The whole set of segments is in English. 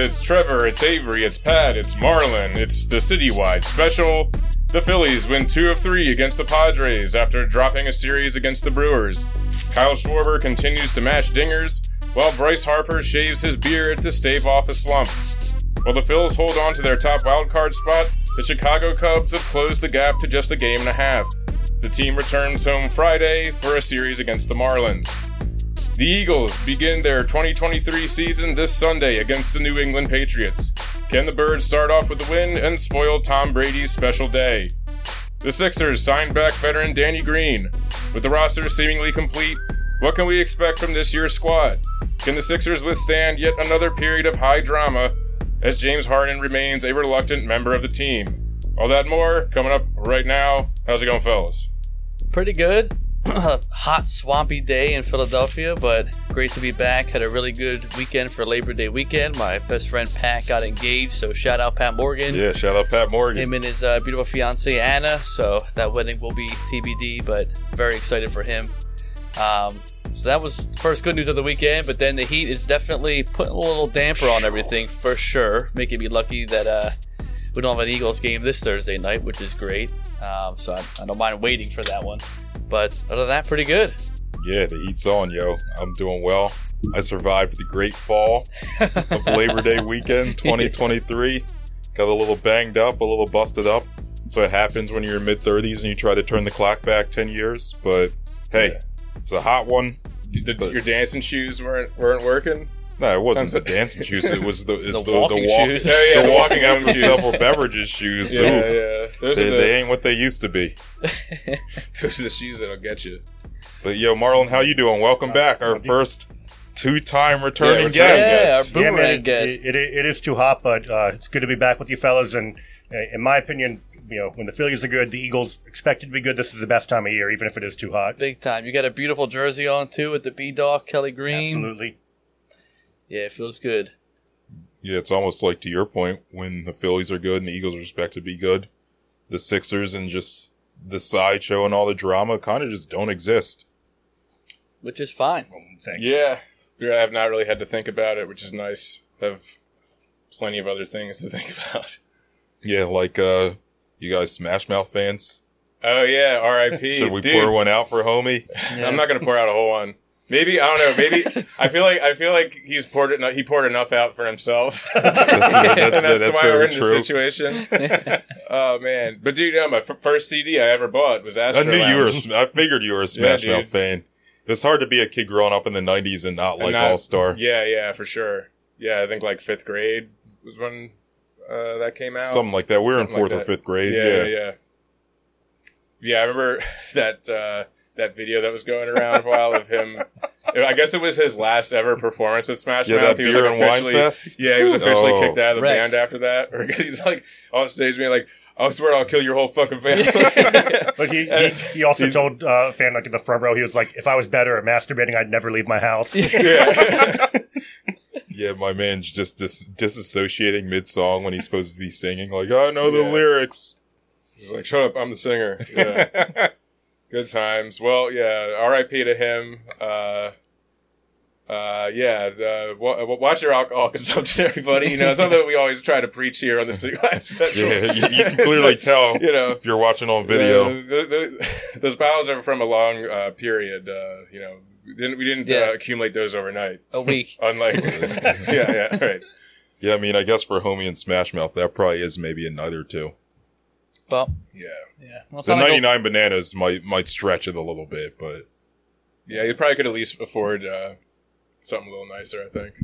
It's Trevor, it's Avery, it's Pat, it's Marlin, it's the citywide special. The Phillies win two of three against the Padres after dropping a series against the Brewers. Kyle Schwarber continues to mash dingers, while Bryce Harper shaves his beard to stave off a slump. While the Phils hold on to their top wildcard spot, the Chicago Cubs have closed the gap to just a game and a half. The team returns home Friday for a series against the Marlins. The Eagles begin their 2023 season this Sunday against the New England Patriots. Can the Birds start off with a win and spoil Tom Brady's special day? The Sixers signed back veteran Danny Green. With the roster seemingly complete, what can we expect from this year's squad? Can the Sixers withstand yet another period of high drama as James Harden remains a reluctant member of the team? All that more coming up right now. How's it going, fellas? Pretty good. Hot, swampy day in Philadelphia, but great to be back. Had a really good weekend for Labor Day weekend. My best friend Pat got engaged, so shout out Pat Morgan. Yeah, shout out Pat Morgan. Him and his uh, beautiful fiancee Anna. So that wedding will be TBD, but very excited for him. Um, so that was first good news of the weekend, but then the heat is definitely putting a little damper on everything for sure, making me lucky that uh, we don't have an Eagles game this Thursday night, which is great. Um, so I, I don't mind waiting for that one. But other than that, pretty good. Yeah, the heat's on, yo. I'm doing well. I survived the great fall of Labor Day weekend 2023. Got a little banged up, a little busted up. So it happens when you're in mid 30s and you try to turn the clock back 10 years. But hey, Yeah. it's a hot one. The, But- your dancing shoes weren't weren't working. No, it wasn't the dancing shoes. It was the it's The the, walking the, walk, shoes. Oh, yeah, the the walking walking up with several beverages shoes. Yeah, Ooh, yeah. Those They, are the they ain't what they used to be. those are the shoes that'll get you. But yo, Marlin, how you doing? Welcome back. Our first two-time returning returning guest. Yeah, our boomerang yeah, man, it, guest. It, it, it is too hot, but uh, it's good to be back with you fellas. And uh, in my opinion, you know, when the Phillies are good, the Eagles expected to be good. This is the best time of year, even if it is too hot. Big time. You got a beautiful jersey on too with the B Dawk Kelly Green. Absolutely. Yeah, it feels good. Yeah, it's almost like to your point when the Phillies are good and the Eagles are expected to be good. The Sixers and just the sideshow and all the drama kind of just don't exist. Which is fine. Thank you. Yeah, yeah. I've not really had to think about it, which is nice. I have plenty of other things to think about. Yeah, like uh you guys Smash Mouth fans. Oh yeah, R.I.P. Should we Dude, pour one out for homie? I'm not gonna pour out a whole one. Maybe I don't know. Maybe I feel like I feel like he's poured it. He poured enough out for himself. That's, and that's, that's, that's why we're in true. this situation. oh man! But dude, no, my f- first CD I ever bought was I Astro knew you were. a I figured you were a Smash dude. Mouth fan. It was hard to be a kid growing up in the '90s and not like All Star. Yeah, yeah, for sure. Yeah, I think like fifth grade was when uh, that came out. Something like that. We were in fourth like or fifth grade. yeah, Yeah, yeah, yeah. Yeah, I remember that uh, that video that was going around a while of him. I guess it was his last ever performance at Smash Yeah, Mouth. that he was beer like and wine officially, fest. yeah, he was officially Oh. kicked out of the Wrecked. band after that. Or he's like on stage being like, "I swear I'll kill your whole fucking family." But he, he, he also told uh, a fan like in the front row, he was like, "If I was better at masturbating, I'd never leave my house." yeah. Yeah, my man's just dis- disassociating mid song when he's supposed to be singing. Like, I know the Yeah. lyrics. He's like, "Shut up, I'm the singer." Yeah. Good times. Well, yeah. R.I.P. to him. Uh, uh, yeah. Uh, wa- wa- watch your alcohol consumption, everybody. You know, something that we always try to preach here on the City Lights Yeah, you, you can clearly tell You know, if you're watching on video. the, the, those bottles are from a long uh, period. Uh, you know, we didn't we didn't Yeah. uh, accumulate those overnight. A week. Unlike, yeah, yeah, right. Yeah, I mean, I guess for Homie and Smash Mouth, that probably is maybe a neither two. Well, Yeah, yeah. Well, The 99 bananas might might stretch it a little bit, but yeah. You probably could at least afford uh, something a little nicer. I think.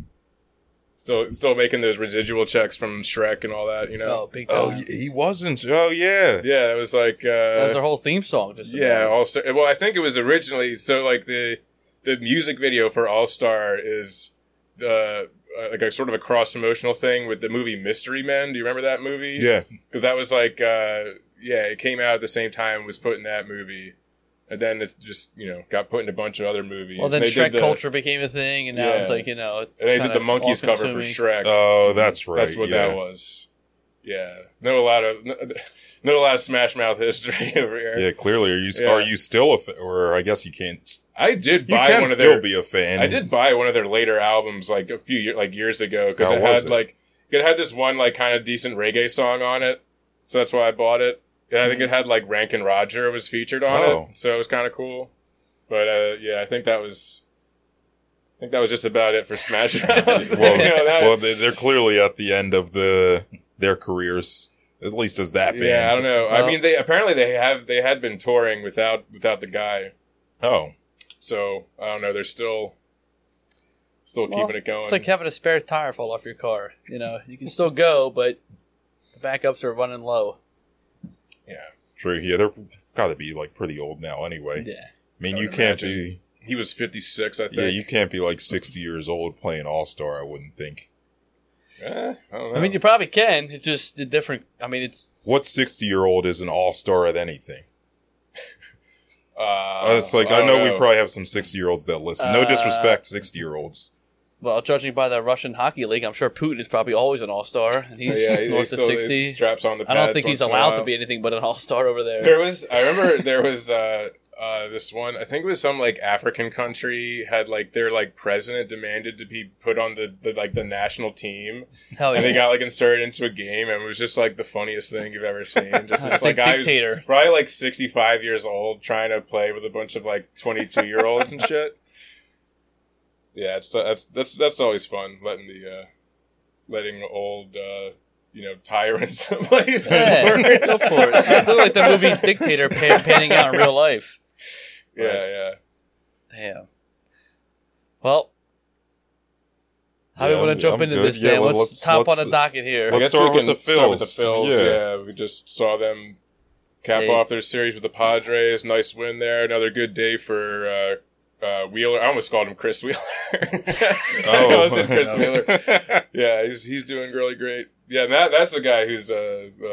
Still, still making those residual checks from Shrek and all that. You oh, know. big time. oh, he he wasn't. Oh yeah, Yeah, it was like. Uh, that was our whole theme song. Just Yeah, about. All Star. Well, I think it was originally so like the the music video for All Star is the uh, like a sort of a cross emotional thing with the movie Mystery Men. Do you remember that movie? yeah. because that was like uh, yeah, it came out at the same time was put in that movie, and then it's just you know got put in a bunch of other movies. Well, then They Shrek did the- culture became a thing, and now it's like you know, it's And they did the Monkees cover for. Shrek. Oh, that's right. That's what yeah. that was. Yeah, know a lot of know a lot of Smash Mouth history over here. Yeah, clearly. Are you Yeah. are you still a fa- or I guess you can't. I did buy one of still their be a fan. I did buy one of their later albums like a few year, like years ago because it had it? like It had this one like kind of decent reggae song on it, so that's why I bought it. And I think it had like Ranking Roger was featured on Oh. it, so it was kind of cool. But uh, yeah, I think that was. I think that was just about it for Smash Mouth. well, You know, that- well, they're clearly at the end of the their careers, at least as that band. yeah, I don't know. I mean, they apparently they have they had been touring without without the guy, Oh, so I don't know. They're still still Well, keeping it going. It's like having a spare tire fall off your car. You know, you can still go, but the backups are running low. yeah, true. Yeah, they're got to be like pretty old now anyway. Yeah. I mean, I you can't imagine. be. he was fifty six. I think. Yeah, you can't be like sixty years old playing All Star. I wouldn't think. Eh, I. I mean, you probably can. It's just a different. I mean, it's What sixty year old is an All Star at anything? uh, it's like I, don't know, we probably have some sixty year olds that listen. No Uh, disrespect, sixty year olds. well, judging by the Russian hockey league, I'm sure Putin is probably always an all star, he's yeah, he- north he of sixty. straps on the. I don't think he's once in a allowed to be anything but an all star over there. There was, I remember there was uh, uh, this one. I think it was some like African country had like their like president demanded to be put on the, the like the national team, Hell yeah. and they got like inserted into a game, and it was just like the funniest thing you've ever seen. Just this like guy who's probably like sixty five years old trying to play with a bunch of like twenty two year olds and shit. Yeah, it's that's that's that's always fun letting the uh, letting old uh, you know tyrants play Yeah, go for it. It's like the movie Dictator pan- panning out in real life. Yeah, yeah. Damn. Well, how Yeah, we want I'm- to jump I'm into good. this? Yeah, then? well, What's let's- top let's- on the docket here? I let's guess start we with can the start with the Phils. Phils. Yeah. Yeah. we just saw them cap Hey. off their series with the Padres. Nice win there. Another good day for uh, uh, Wheeler. I almost called him Chris Wheeler. Oh. I was Chris Wheeler. Yeah, he's he's doing really great. Yeah, and that that's a guy who's a, a,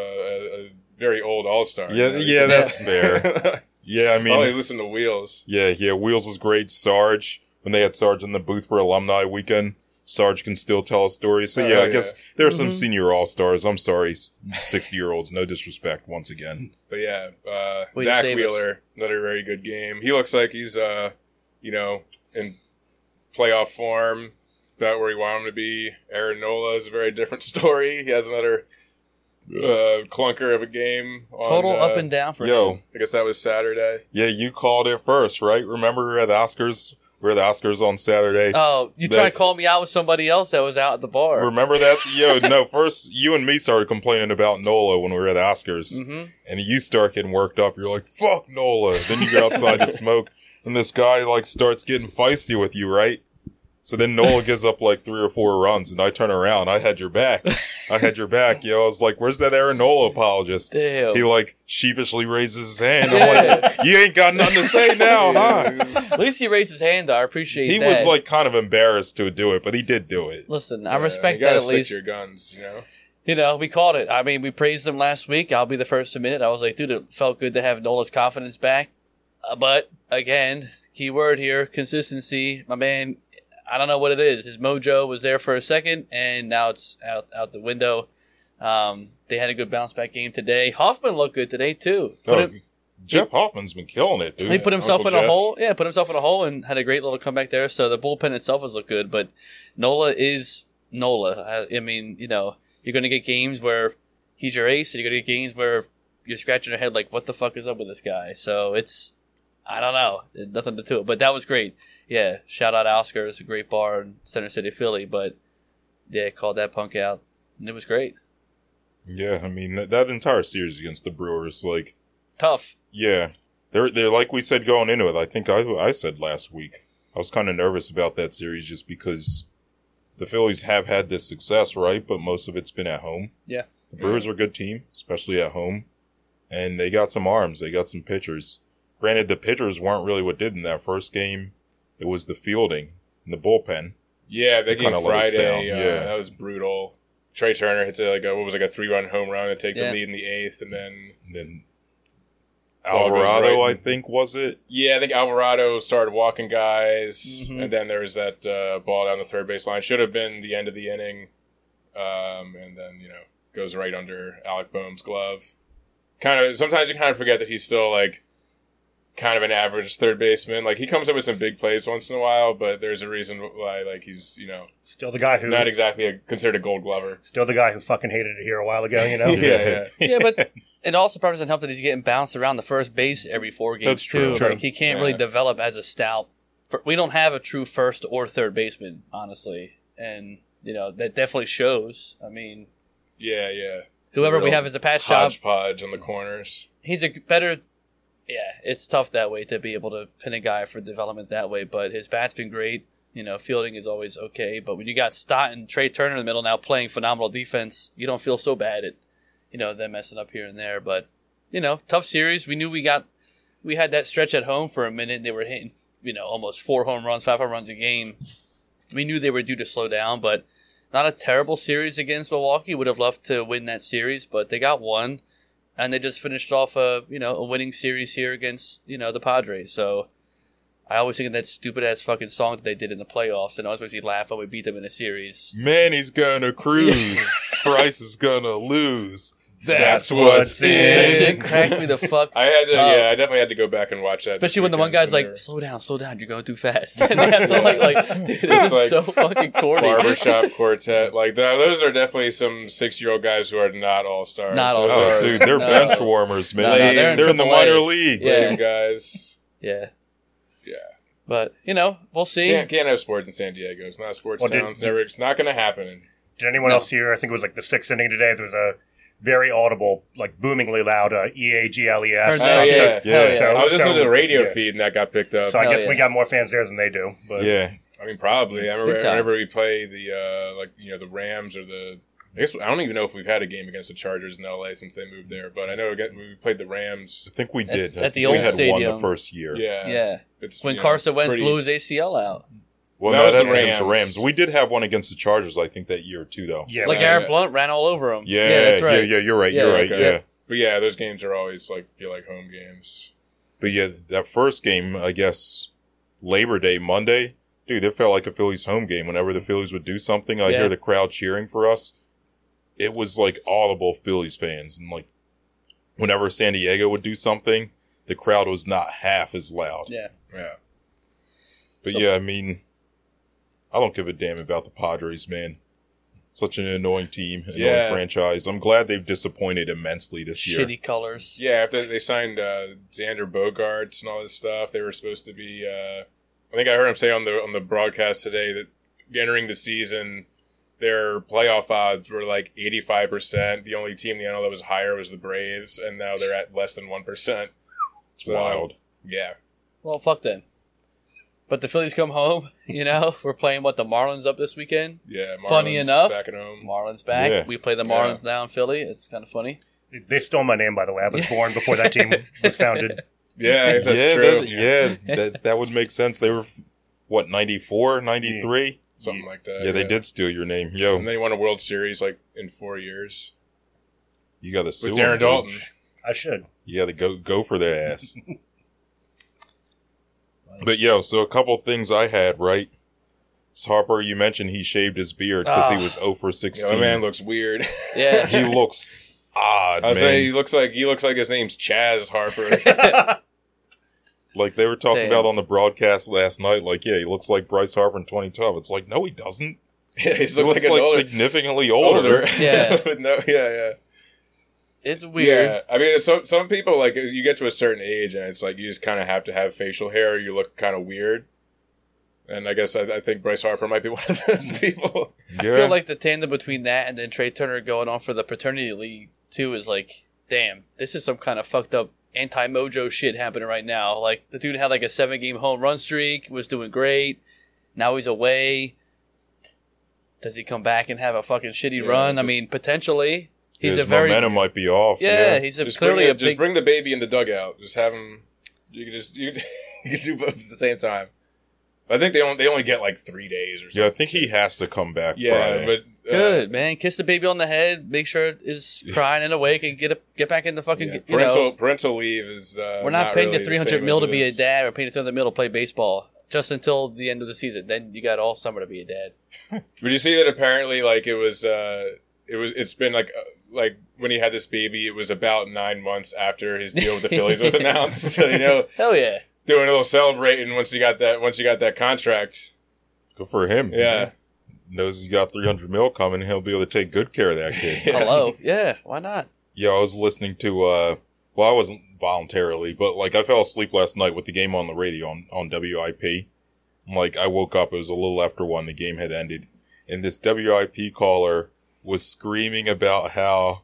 a very old All Star. yeah, yeah, that's fair. Yeah, I mean, Probably listen to Wheels. Yeah, yeah. Wheels was great. Sarge, when they had Sarge in the booth for alumni weekend, Sarge can still tell a story. So Oh, yeah, I yeah. guess there are some Mhm. senior all stars. I'm sorry, sixty year olds. No disrespect once again. But yeah, uh, Way to Zack save us. Wheeler, another very good game. He looks like he's, uh, you know, in playoff form, about where he wanted him to be. Aaron Nola is a very different story. He has another uh, clunker of a game. On, Total uh, up and down for Yo, him. I guess that was Saturday. yeah, you called it first, right? Remember we were at the Oscars. We were at the Oscars on Saturday. Oh, you That- tried to call me out with somebody else that was out at the bar. Remember that? Yo, no. First, you and me started complaining about Nola when we were at the Oscars, hmm and you start getting worked up. You're like, "Fuck Nola." Then you go outside to smoke, and this guy like starts getting feisty with you, right? So then Nola gives up like three or four runs, and I turn around. I had your back. I had your back. Yo, I was like, "Where's that Aaron Nola apologist?" Damn. He like sheepishly raises his hand. I'm like, "You ain't got nothing to say now, huh?" At least he raised his hand. though. I appreciate that. He that. was like kind of embarrassed to do it, but he did do it. listen, I Yeah, respect you that at least. your guns, you know. You know, we called it. I mean, we praised him last week. I'll be the first to admit it. I was like, dude, it felt good to have Nola's confidence back. Uh, but again, key word here, consistency. My man, I don't know what it is. His mojo was there for a second, and now it's out out the window. Um, they had a good bounce back game today. Hoffman looked good today too. Put Oh, him- Jeff Hoffman's been killing it, dude. he put himself Uncle in a hole. Yeah, put himself in a hole and had a great little comeback there. So the bullpen itself has looked good, but Nola is Nola. I, I mean, you know, you're going to get games where he's your ace, and you're going to get games where you're scratching your head like, what the fuck is up with this guy? So it's, I don't know, nothing to do it. But that was great. Yeah, shout out Oscar. It's a great bar in Center City, Philly. But yeah, called that punk out, and it was great. Yeah, I mean that, that entire series against the Brewers, like, Tough. yeah, they're they're like we said going into it. I think I I said last week I was kind of nervous about that series just because the Phillies have had this success, right? But most of it's been at home. Yeah. the Brewers are a good team, especially at home, and they got some arms. They got some pitchers. Granted, the pitchers weren't really what did in that first game. It was the fielding and the bullpen. Yeah, they They kinda game let us Friday. down, Uh, yeah. that was brutal. Trea Turner hits a, like a what was it, like a three run home run to take Yeah. the lead in the eighth, and then And then Ball goes Alvarado, right I think, was it? yeah, I think Alvarado started walking guys, Mhm. and then there was that uh, ball down the third base line. Should have been the end of the inning, um, and then you know goes right under Alec Bohm's glove. Kind of sometimes you kind of forget that he's still like kind of an average third baseman. Like he comes up with some big plays once in a while, but there's a reason why like he's you know Still the guy who not exactly a, considered a Gold Glover. still the guy who fucking hated it here a while ago. You know. Yeah, yeah. yeah, but it also probably doesn't help that he's getting bounced around the first base every four games That's true. too. True. Like he can't really develop as a stout. For, we don't have a true first or third baseman, honestly, and you know that definitely shows. I mean, Yeah, yeah. whoever we have as a patch job, Hodgepodge on the corners. he's a better. Yeah, it's tough that way to be able to pin a guy for development that way. But his bat's been great. You know, fielding is always okay. But when you got Stott and Trea Turner in the middle now playing phenomenal defense, you don't feel so bad at, you know, them messing up here and there. But you know, tough series. We knew we got, we had that stretch at home for a minute. They were hitting, you know, almost four home runs, five home runs a game. We knew they were due to slow down, but not a terrible series against Milwaukee. Would have loved to win that series, but they got one and they just finished off a you know a winning series here against you know the Padres. So I always think of that stupid ass fucking song that they did in the playoffs, and I always makes me laugh when we beat them in a series. Manny's gonna cruise. Bryce is gonna lose. That's, That's what's what's That in. shit cracks me the fuck. I had to, Oh. yeah, I definitely had to go back and watch that. Especially when the one guy's like, "Slow down, slow down, you're going too fast." and they have to like, like, dude, this is like so fucking they corny. barbershop quartet. Like that, those are definitely some six-year-old guys who are not all stars. Not Oh, all-stars. dude, they're No. bench warmers, man. No, no, they're in they're in the AAA. minor leagues. Yeah. Same guys. Yeah, Yeah. but you know, we'll see. Can't, can't have sports in San Diego. It's not a sports Well, did- town. It's never. It's not going to happen. Did anyone No. else hear? I think it was like the sixth inning today. There was a very audible, like boomingly loud uh, E A G L E S. Oh, yeah. shit. Yeah. Hell yeah. So- I was listening to the radio yeah. feed and that got picked up. So I Hell guess yeah. we got more fans there than they do. But Yeah. I mean, probably. I remember Big time. whenever we play the uh, like you know the Rams or the. I guess I don't even know if we've had a game against the Chargers in LA since they moved there, but I know again, we played the Rams. I think we did. I at the think old we had one stadium. the first year. Yeah, yeah, It's when you know, Carson Wentz pretty- blew his ACL out, Well, That no, was the that's against the Rams. Rams. We did have one against the Chargers, I think, that year too, though. yeah, like we- Aaron yeah. Blunt ran all over him. Yeah, that's right. yeah, yeah. You're right. Yeah, you're right. okay. Yeah. But yeah, those games are always like feel like home games. But yeah, that first game, I guess, Labor Day, Monday, dude, it felt like a Phillies home game. Whenever the Phillies would do something, I Yeah. hear the crowd cheering for us. It was like audible Phillies fans. And like, whenever San Diego would do something, the crowd was not half as loud. Yeah. Yeah, But So- yeah, I mean, I don't give a damn about the Padres, man. Such an annoying team, annoying Yeah. franchise. I'm glad they've disappointed immensely this year. Shitty colors. yeah. After they signed uh, Xander Bogaerts and all this stuff, they were supposed to be. Uh, I think I heard him say on the on the broadcast today that entering the season, their playoff odds were like 85 percent. The only team in the NL that was higher was the Braves, and now they're at less than one percent. It's wild. Yeah, Well, fuck them. But the Phillies come home. You know, we're playing what the Marlins up this weekend. yeah. Marlins Funny enough, back at home. Marlins back. Yeah. We play the Marlins now in Philly. It's kind of funny. they stole my name, by the way. I was born before that team was founded. Yeah, that's yeah, true. That, yeah, that, that would make sense. They were, what, 94, 93? Something like that. Yeah, they did steal your name. Yo, And then he won a World Series like in four years you got to sue with Darren. Daulton. I should. You got to go go for their ass. but yo, so a couple things I had right. It's Harper, you mentioned he shaved his beard because Ah. he was 0 for Yeah, 16. my man looks weird. Yeah. he looks odd, I was man. saying he looks like he looks like his name's Chaz Harper. like they were talking Damn. about on the broadcast last night. Like, yeah, he looks like Bryce Harper in 2012. It's like, no, he doesn't. yeah, he He looks, looks like, like, an older, significantly older. older. Yeah. but no, yeah, yeah. It's weird. Yeah, I mean, it's some some people like you get to a certain age and it's like you just kind of have to have facial hair. You look kind of weird. And I guess I, I think Bryce Harper might be one of those people. I feel like the tandem between that and then Trea Turner going on for the paternity league too is like, damn, this is some kind of fucked up anti mojo shit happening right now. Like the dude had like a seven game home run streak, was doing great. Now he's away. Does he come back and have a fucking shitty Yeah, run? I mean, potentially. He's his a very momentum might be off. yeah, He's a just clearly bring a it- just big. bring the baby in the dugout. Just have him. You can just you, you can do both at the same time. I think they only they only get like three days or something. Yeah, I think he has to come back. Yeah, Friday. but uh, Good man, kiss the baby on the head. Make sure it's crying and awake, and get up, get back in the fucking. yeah, you parental know, parental leave is. Uh, we're not, paying really the the three hundred same mil to be a is. dad, or paying the three hundred mil to play baseball, just until the end of the season. Then you got all summer to be a dad. Did you see that? Apparently, like it was. uh it was. It's been like uh, like when he had this baby. It was about nine months after his deal with the Phillies was announced. So you know, Hell yeah. doing a little celebrating once you got that once you got that contract. Good for him. Yeah. Knows he's got 300 mil coming. He'll be able to take good care of that kid. Yeah. Hello. Yeah. Why not? Yeah, I was listening to, uh, well, I wasn't voluntarily, but like I fell asleep last night with the game on the radio on, on WIP. Like I woke up, it was a little after one, the game had ended. And this WIP caller was screaming about how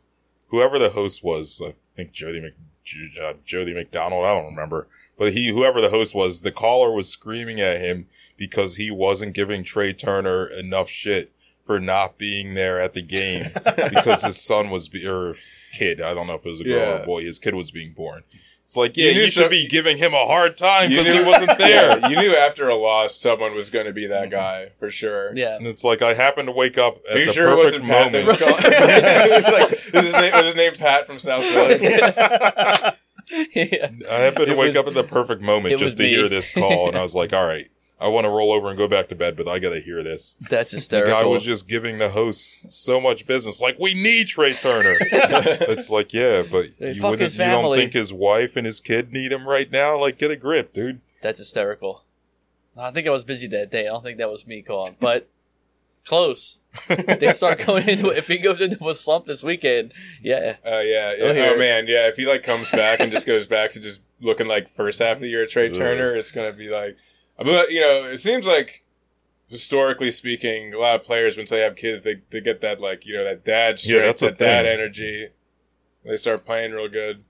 whoever the host was, I think Jody Mc, uh, Jody McDonald, I don't remember. But he, whoever the host was, the caller was screaming at him because he wasn't giving Trea Turner enough shit for not being there at the game because his son was, be- or kid, I don't know if it was a girl or a boy, his kid was being born. It's like, yeah, You you, should so- be giving him a hard time because he wasn't there. Yeah, you knew after a loss someone was going to be that mm-hmm. guy for sure. Yeah. And it's like I happened to wake up at Are you the sure it perfect wasn't Pat that moment. was it was like, was his, name, was his name Pat from South Philly? yeah. I happened to It wake was- up at the perfect moment just to me. hear this call, and I was like, "All right, I want to roll over and go back to bed, but I got to hear this." That's The hysterical. guy was just giving the host so much business, like, "We need Trea Turner." it's like, yeah, but Hey, you, wouldn't- you don't think his wife and his kid need him right now? Like, get a grip, dude. That's hysterical. I think I was busy that day. I don't think that was me calling, but close. If they start going into if he goes into a slump this weekend, yeah, Oh yeah, yeah. oh it. man, yeah. If he like comes back and just goes back to just looking like first half of the year at Trea Ugh. Turner, it's gonna be like, but you know, it seems like historically speaking, a lot of players once they have kids, they they get that like you know that dad strength, that's a that dad thing. energy. They start playing real good.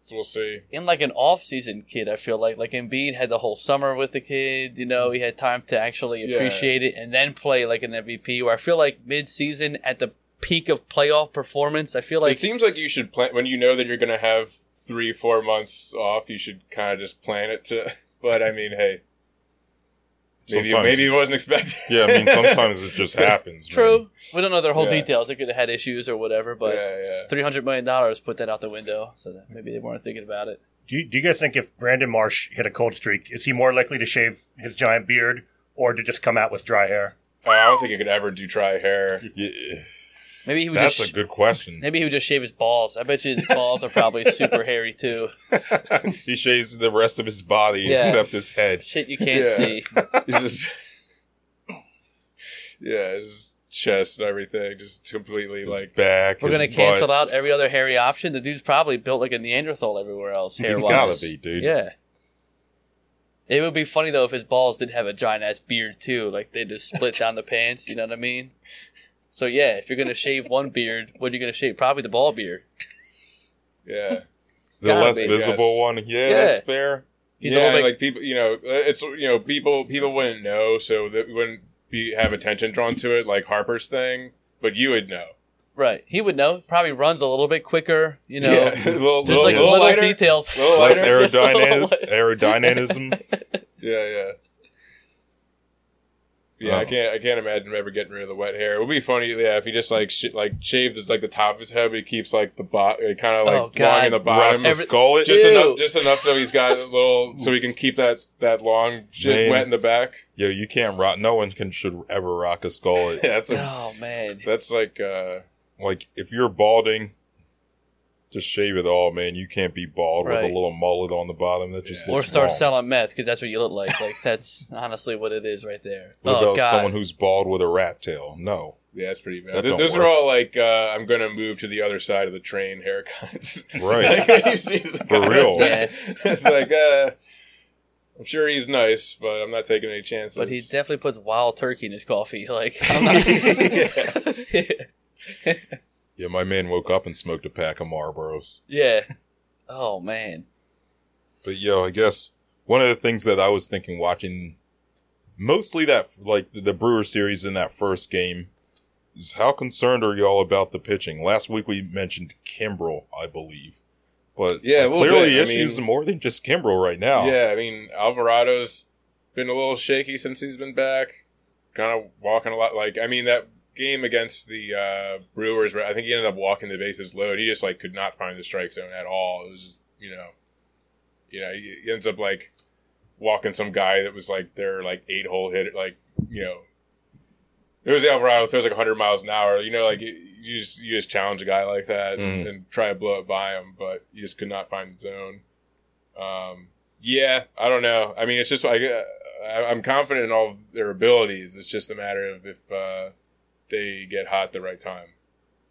So we'll see. in like an off-season kid, I feel like like Embiid had the whole summer with the kid. You know, he had time to actually Yeah. appreciate it and then play like an MVP. Where I feel like mid-season at the peak of playoff performance, I feel like it seems like you should plan when you know that you're gonna have three, four months off. You should kind of just plan it to. But I mean, hey, maybe Sometimes- maybe it wasn't expected. Yeah, I mean, sometimes it just happens. man. true. We don't know their whole Yeah. details. They could have had issues or whatever, but. yeah, yeah. Three hundred million dollars put that out the window, so that maybe they weren't thinking about it. Do you, do you guys think if Brandon Marsh hit a cold streak, is he more likely to shave his giant beard or to just come out with dry hair? Oh, I don't think he could ever do dry hair. Yeah, Maybe he would that's just a good question. maybe he would just shave his balls. I bet you his balls are probably super hairy too. he shaves the rest of his body Yeah. except his head. Shit you can't Yeah. see. He's just, yeah, his chest and everything, just completely His like. back. We're his gonna butt. cancel out every other hairy option. The dude's probably built like a Neanderthal everywhere else. Hair He's gotta be, dude. Yeah. It would be funny though if his balls did have a giant ass beard too, like they just split down the pants. You know what I mean? So yeah, if you're gonna shave one beard, what are you gonna shave? Probably the ball beard. Yeah, The Gotta less be, visible yes. one. Yeah, Yeah. that's fair. He's a yeah, little bit like people, you know, it's you know, people people wouldn't know, so that wouldn't be have attention drawn to it, like Harper's thing. But you would know. right. He would know. Probably runs a little bit quicker. You know, yeah, a little, just little, like little little lighter. details. Little Less lighter. Just a little aerodynamic, light. aerodynamism. Yeah, yeah. Yeah, I Oh. can't. I can't imagine him ever getting rid of the wet hair. It would be funny, yeah, if he just like sh- like shaves like the top of his head, but he keeps like the bot, kind of like Oh, God. long in the bottom, Rocks a Every- skullet. just Ew. enough, just enough so he's got a little, so he can keep that that long shit Man. wet in the back. Yo, you can't rock. No one can should ever rock a skullet. Yeah, that's a, Oh man. that's like uh, like if you're balding, just shave it all, man. You can't be bald with a little mullet on the bottom. That just Yeah. Or looks start wrong. selling meth because that's what you look like. Like that's honestly what it is right there. What oh about god. someone who's bald with a rat tail? No, yeah, that's pretty bad. That Th- don't Those are all like uh, I'm gonna move to the other side of the train haircuts. right? Like, you see the For real. Yeah. it's like uh, I'm sure he's nice, but I'm not taking any chances. but he definitely puts wild turkey in his coffee. Like I'm not. Yeah, my man woke up and smoked a pack of Marlboros. yeah. Oh man. But yo, I guess one of the things that I was thinking watching mostly that like the Brewer series in that first game is how concerned are y'all about the pitching? Last week we mentioned Kimbrel, I believe. But Yeah, little clearly bit. I issues mean- more than just Kimbrel right now. Yeah, I mean Alvarado's been a little shaky since he's been back. Kind of walking a lot. Like I mean that game against the uh, Brewers, where I think he ended up walking the bases load. He just like could not find the strike zone at all. It was just you know, you know he, ends up like walking some guy that was like their like eight hole hit like you know It was the Alvarado throws like 100 miles an hour. You know, like you you just you just challenge a guy like that and, Mm. and try to blow it by him, but you just could not find the zone. Um, yeah, I don't know. I mean, it's just like uh, I- I'm confident in all their abilities. It's just a matter of if uh, they get hot at the right time.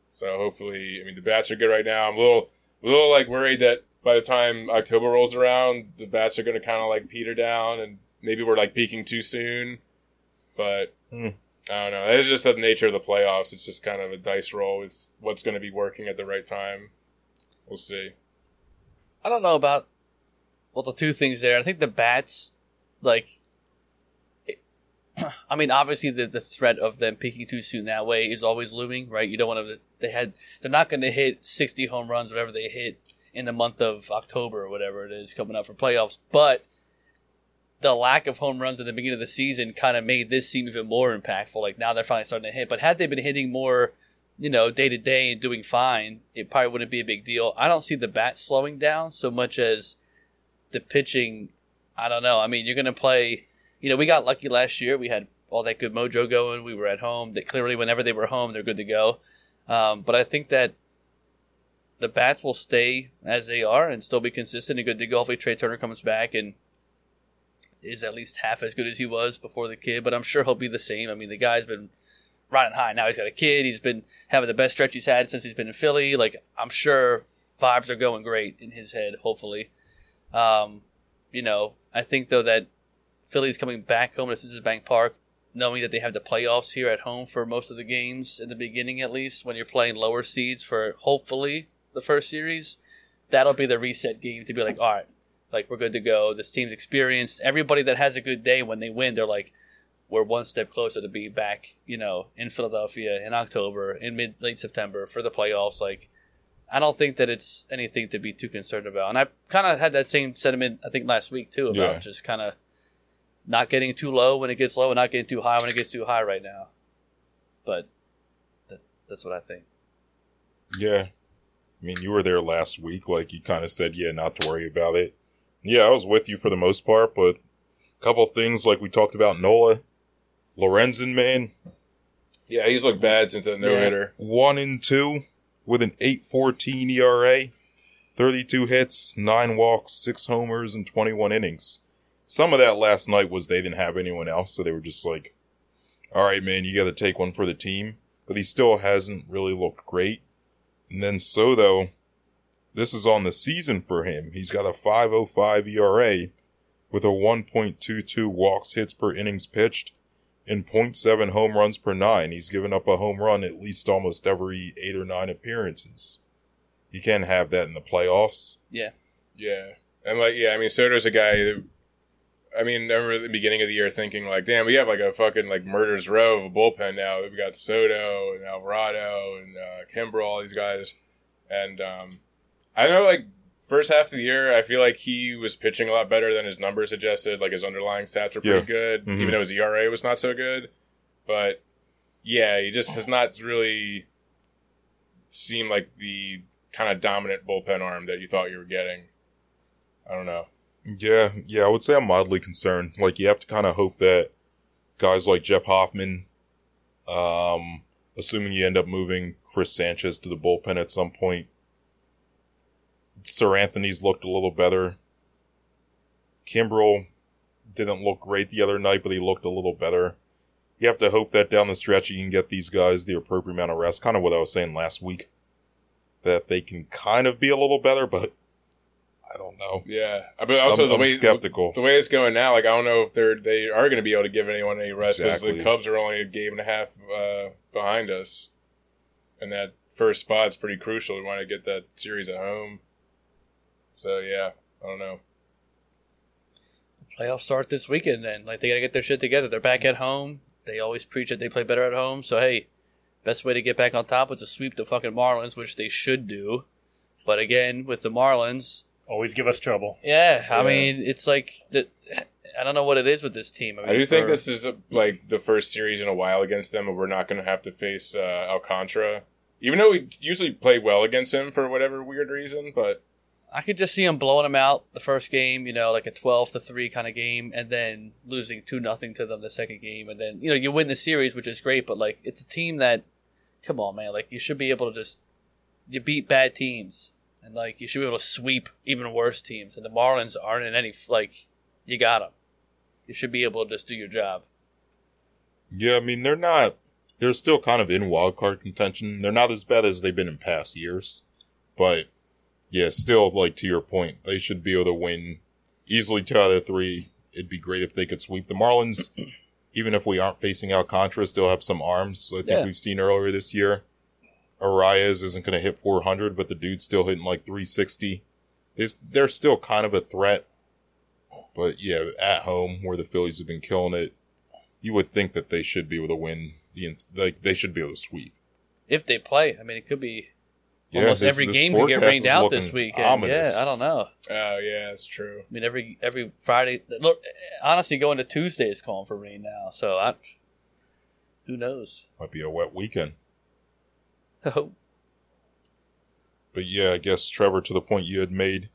So hopefully, I mean, the bats are good right now. I'm a little, a little like worried that by the time October rolls around, the bats are going to kind of like peter down, and maybe we're like peaking too soon. But Hmm. I don't know. It's just the nature of the playoffs. It's just kind of a dice roll. It's what's going to be working at the right time. We'll see. I don't know about well the two things there. I think the bats, like, it- I mean, obviously the the threat of them peaking too soon that way is always looming, right? You don't want to. They had they're not going to hit sixty home runs, whatever they hit in the month of October or whatever it is coming up for playoffs, but. The lack of home runs at the beginning of the season kind of made this seem even more impactful. Like now they're finally starting to hit. But had they been hitting more, you know, day to day and doing fine, it probably wouldn't be a big deal. I don't see the bat slowing down so much as the pitching. I don't know. I mean, you're going to play. You know, we got lucky last year. We had all that good mojo going. We were at home. That clearly, whenever they were home, they're good to go. Um, but I think that the bats will stay as they are and still be consistent and good to go. Hopefully, Trea Turner comes back and is at least half as good as he was before the kid. But I'm sure he'll be the same. I mean, the guy's been riding high. Now he's got a kid. He's been having the best stretch he's had since he's been in Philly. Like I'm sure vibes are going great in his head. Hopefully, um, you know, I think though that Philly's coming back home to Citizens Bank Park, knowing that they have the playoffs here at home for most of the games in the beginning, at least when you're playing lower seeds for hopefully the first series. That'll be the reset game to be like, all right, like we're good to go. This team's experienced. Everybody that has a good day when they win, they're like, we're one step closer to be back, you know, in Philadelphia in October, in mid late September for the playoffs. Like, I don't think that it's anything to be too concerned about. And I kind of had that same sentiment, I think, last week too, about Yeah. just kind of not getting too low when it gets low and not getting too high when it gets too high right now. But that, that's what I think. Yeah. I mean, you were there last week. Like, you kind of said, yeah, not to worry about it. Yeah, I was with you for the most part, but a couple things like we talked about Nola, Lorenzen, man, Yeah, he's looked bad since that no hitter. one and two with an 8.14 ERA, 32 hits, nine walks, six homers, and 21 innings. Some of that last night was they didn't have anyone else, so they were just like, all right, man, you got to take one for the team. But he still hasn't really looked great. And then Soto, this is on the season for him. He's got a 5.05 ERA with a 1.22 walks hits per innings pitched and 0.7 home runs per nine. He's given up a home run at least almost every eight or nine appearances. You can't have that in the playoffs. Yeah. Yeah, and like yeah, I mean Soto's a guy. That, I mean, I remember at the beginning of the year thinking like, damn, we have like a fucking like murder's row of a bullpen now. We've got Soto and Alvarado and uh, Kimbrel, all these guys, and um, I know like first half of the year, I feel like he was pitching a lot better than his numbers suggested. Like his underlying stats were pretty Yeah. good, Mhm. even though his ERA was not so good. But yeah, he just has not really seemed like the kind of dominant bullpen arm that you thought you were getting. I don't know. Yeah, yeah, I would say I'm mildly concerned. Like you have to kind of hope that guys like Jeff Hoffman, um, assuming you end up moving Chris Sanchez to the bullpen at some point. Seranthony's looked a little better. Kimbrel didn't look great the other night, but he looked a little better. You have to hope that down the stretch you can get these guys the appropriate amount of rest. Kind of what I was saying last week. That they can kind of be a little better, but I don't know. Yeah, but also I'm- the I'm way skeptical. the way it's going now, like I don't know if they're they are going to be able to give anyone any rest because Exactly. the Cubs are only a game and a half uh, behind us, and that first spot's pretty crucial. We want to get that series at home. So yeah, I don't know. playoffs start this weekend then. Like they gotta get their shit together. They're back at home. They always preach that they play better at home. So hey, best way to get back on top is to sweep the fucking Marlins, which they should do. But again, with the Marlins, Always give us trouble. yeah, I Yeah. mean, it's like the, I don't know what it is with this team. I, mean, I do think for- this is like the first series in a while against them, where we're not going to have to face uh, Alcantara, even though we usually play well against him for whatever weird reason. But I could just see them blowing them out the first game, you know, like a twelve to three kind of game, and then losing two nothing to them the second game, and then you know you win the series, which is great. But like, it's a team that, come on, man, like you should be able to just you beat bad teams, and like you should be able to sweep even worse teams. And the Marlins aren't in any like you got them. You should be able to just do your job. Yeah, I mean they're not. They're still kind of in wild card contention. They're not as bad as they've been in past years, but yeah, still like to your point, they should be able to win easily two out of three. It'd be great if they could sweep the Marlins. even if we aren't facing Alcantara, still have some arms. I think Yeah. we've seen earlier this year. Arraez isn't going to hit 400, but the dude's still hitting like 360. Is they're still kind of a threat, but yeah, at home where the Phillies have been killing it, you would think that they should be able to win. The like they should be able to sweep. If they play, I mean, it could be Yeah, almost this- every this game could get rained out this weekend. ominous. Yeah, I don't know. Oh yeah, it's true. I mean, every every Friday. Look, honestly, going to Tuesday is calling for rain now. So I, who knows? Might be a wet weekend. Oh, But yeah, I guess Trevor, to the point you had made,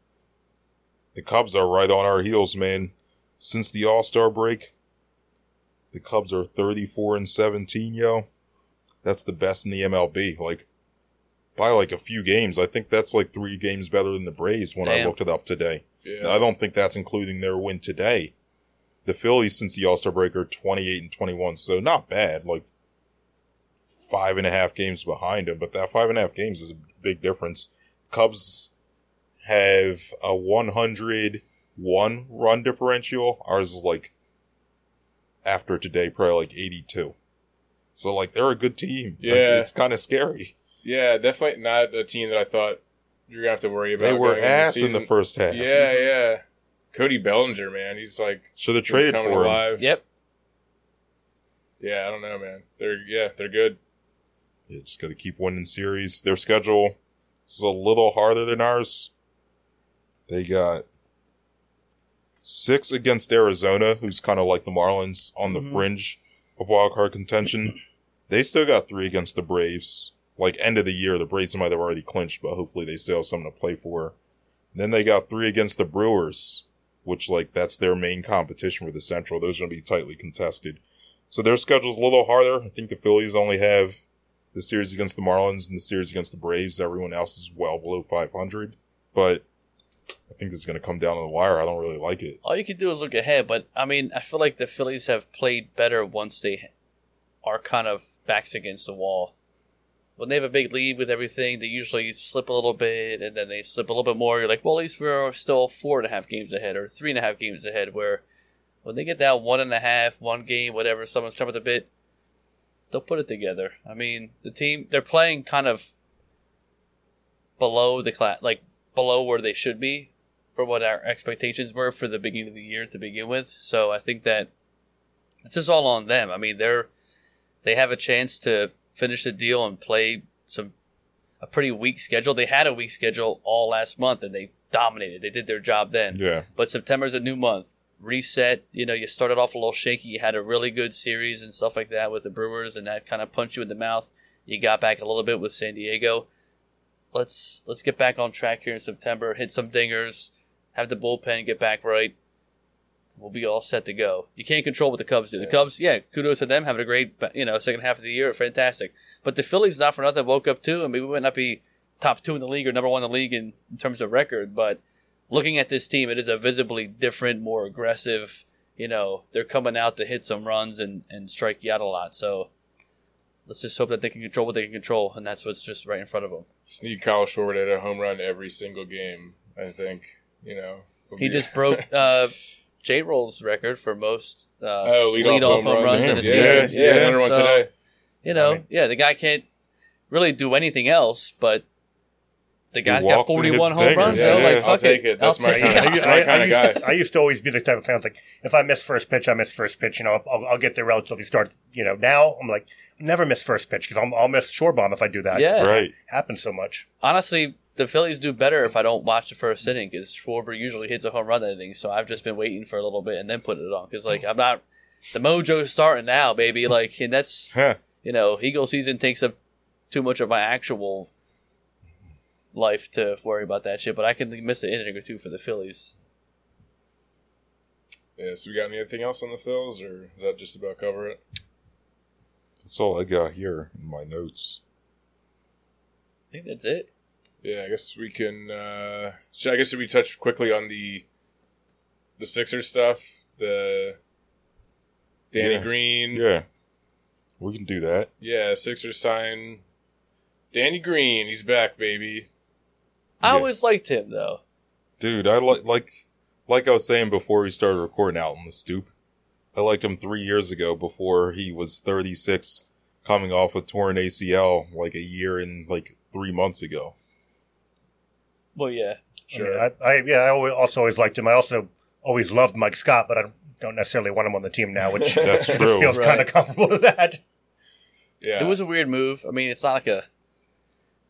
the Cubs are right on our heels, man. Since the All Star break, the Cubs are thirty-four and seventeen, yo. That's the best in the MLB. Like by like a few games. I think that's like three games better than the Braves when I looked it up today. Yeah. I don't think that's including their win today. The Phillies, since the All Star break, are 28 and 21, so not bad. Like five and a half games behind them, but that five and a half games is a big difference. Cubs have a 101 run differential. Ours is like after today, probably like 82. So like they're a good team. Like, Yeah. it's kind of scary. Yeah, definitely not a team that I thought you're gonna have to worry about. They were going into ass in the first half. Yeah, yeah. Cody Bellinger, man, he's like Should have he's traded coming for him. alive. yep. Yeah, I don't know, man. They're yeah, they're good. Yeah, just got to keep winning series. Their schedule is a little harder than ours. They got six against Arizona, who's kind of like the Marlins on the Mhm. fringe of wild card contention. they still got three against the Braves. Like end of the year, the Braves might have already clinched, but hopefully they still have something to play for. then they got three against the Brewers, which like that's their main competition for the Central. Those are going to be tightly contested. So their schedule's a little harder. I think the Phillies only have the series against the Marlins and the series against the Braves. Everyone else is well below 500. But I think this is going to come down to the wire. I don't really like it. All you can do is look ahead, but I mean, I feel like the Phillies have played better once they are kind of backs against the wall. When they have a big lead with everything, they usually slip a little bit, and then they slip a little bit more. You're like, well, at least we're still four and a half games ahead, or three and a half games ahead. Where when they get down one and a half, one game, whatever, someone's jumping a bit, they'll put it together. I mean, the team they're playing kind of below the class, like below where they should be for what our expectations were for the beginning of the year to begin with. So I think that this is all on them. I mean, they're they have a chance to finish the deal and play some a pretty weak schedule. They had a weak schedule all last month and they dominated. They did their job then. Yeah. But September's a new month. Reset. You know, you started off a little shaky. You had a really good series and stuff like that with the Brewers, and that kind of punched you in the mouth. You got back a little bit with San Diego. Let's let's get back on track here in September. Hit some dingers. Have the bullpen get back right. We'll be all set to go. You can't control what the Cubs do. The Cubs, yeah, kudos to them, having a great, you know, second half of the year, fantastic. But the Phillies, not for nothing, woke up too. I mean, we might not be top two in the league or number one in the league in, in terms of record, but looking at this team, it is a visibly different, more aggressive. You know, they're coming out to hit some runs and, and strike you out a lot. So let's just hope that they can control what they can control, and that's what's just right in front of them. Just need Kyle Short at a home run every single game. I think you know. It'll He be- just broke uh, J Roll's record for most uh, oh lead, off, home, runs, in a Damn, season. Yeah, yeah, Yeah. another So, today. You know, I mean- yeah, the guy can't really do anything else, but the guy's got walks and hits 41 home dingers. runs. Yeah, so, yeah. like, I'll fuck take it. That's I'll my take kinda- that's my kinda I, guy. used to, I used to always be the type of fan like, if I miss first pitch, I miss first pitch. You know, I'll, I'll get there relatively start. You know, now I'm like, never miss first pitch because I'll, I'll miss short bomb if I do that. Yeah. Right. It happens so much. Honestly, the Phillies do better if I don't watch the first inning because Schwarber usually hits a home run that inning. So I've just been waiting for a little bit and then putting it on because like I'm not the mojo's starting now, baby. Like, and that's Huh. you know, Eagle season takes up too much of my actual life to worry about that shit. But I can miss an inning or two for the Phillies. Yeah, so we got anything else on the Phils, or is that just about cover it? That's all I got here in my notes. I think that's it. Yeah, I guess we can. Uh, should, I guess should we touch quickly on the the Sixers stuff, the Danny Yeah. Green. Yeah, we can do that. Yeah, Sixers sign Danny Green. He's back, baby. I Yeah. always liked him though. Dude, I like like like I was saying before we started recording out on the stoop. I liked him three years ago before he was 36, coming off a torn ACL like a year and like three months ago. Well, yeah. I mean, Sure. I, I yeah, I always, also always liked him. I also always loved Mike Scott, but I don't necessarily want him on the team now, which That's just true. feels Right. kind of comparable to that. yeah, It was a weird move. I mean, it's not like a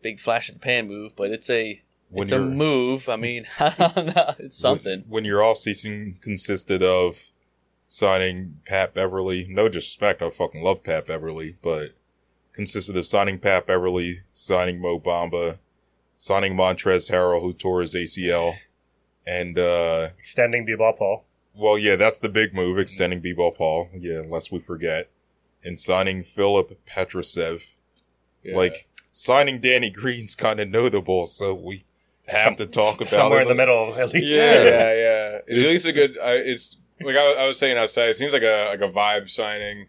big flash in the pan move, but it's a When it's a you're- move. I mean, I don't know. It's something. When, when your offseason consisted of signing Pat Beverley, no disrespect, I fucking love Pat Beverley, but consisted of signing Pat Beverley, signing Mo Bamba, signing Montrez Harrell, who tore his ACL, and uh Extending B-ball Paul. Well, yeah, that's the big move, extending B-ball Paul. Yeah, unless we forget. And signing Filip Petrusev. Yeah. Like, signing Danny Green's kind of notable, so we have Some- to talk about somewhere it. in the middle, at least. Yeah. yeah, yeah. It's, at least a good. I it's like I, I was saying outside. It seems like a like a vibe signing.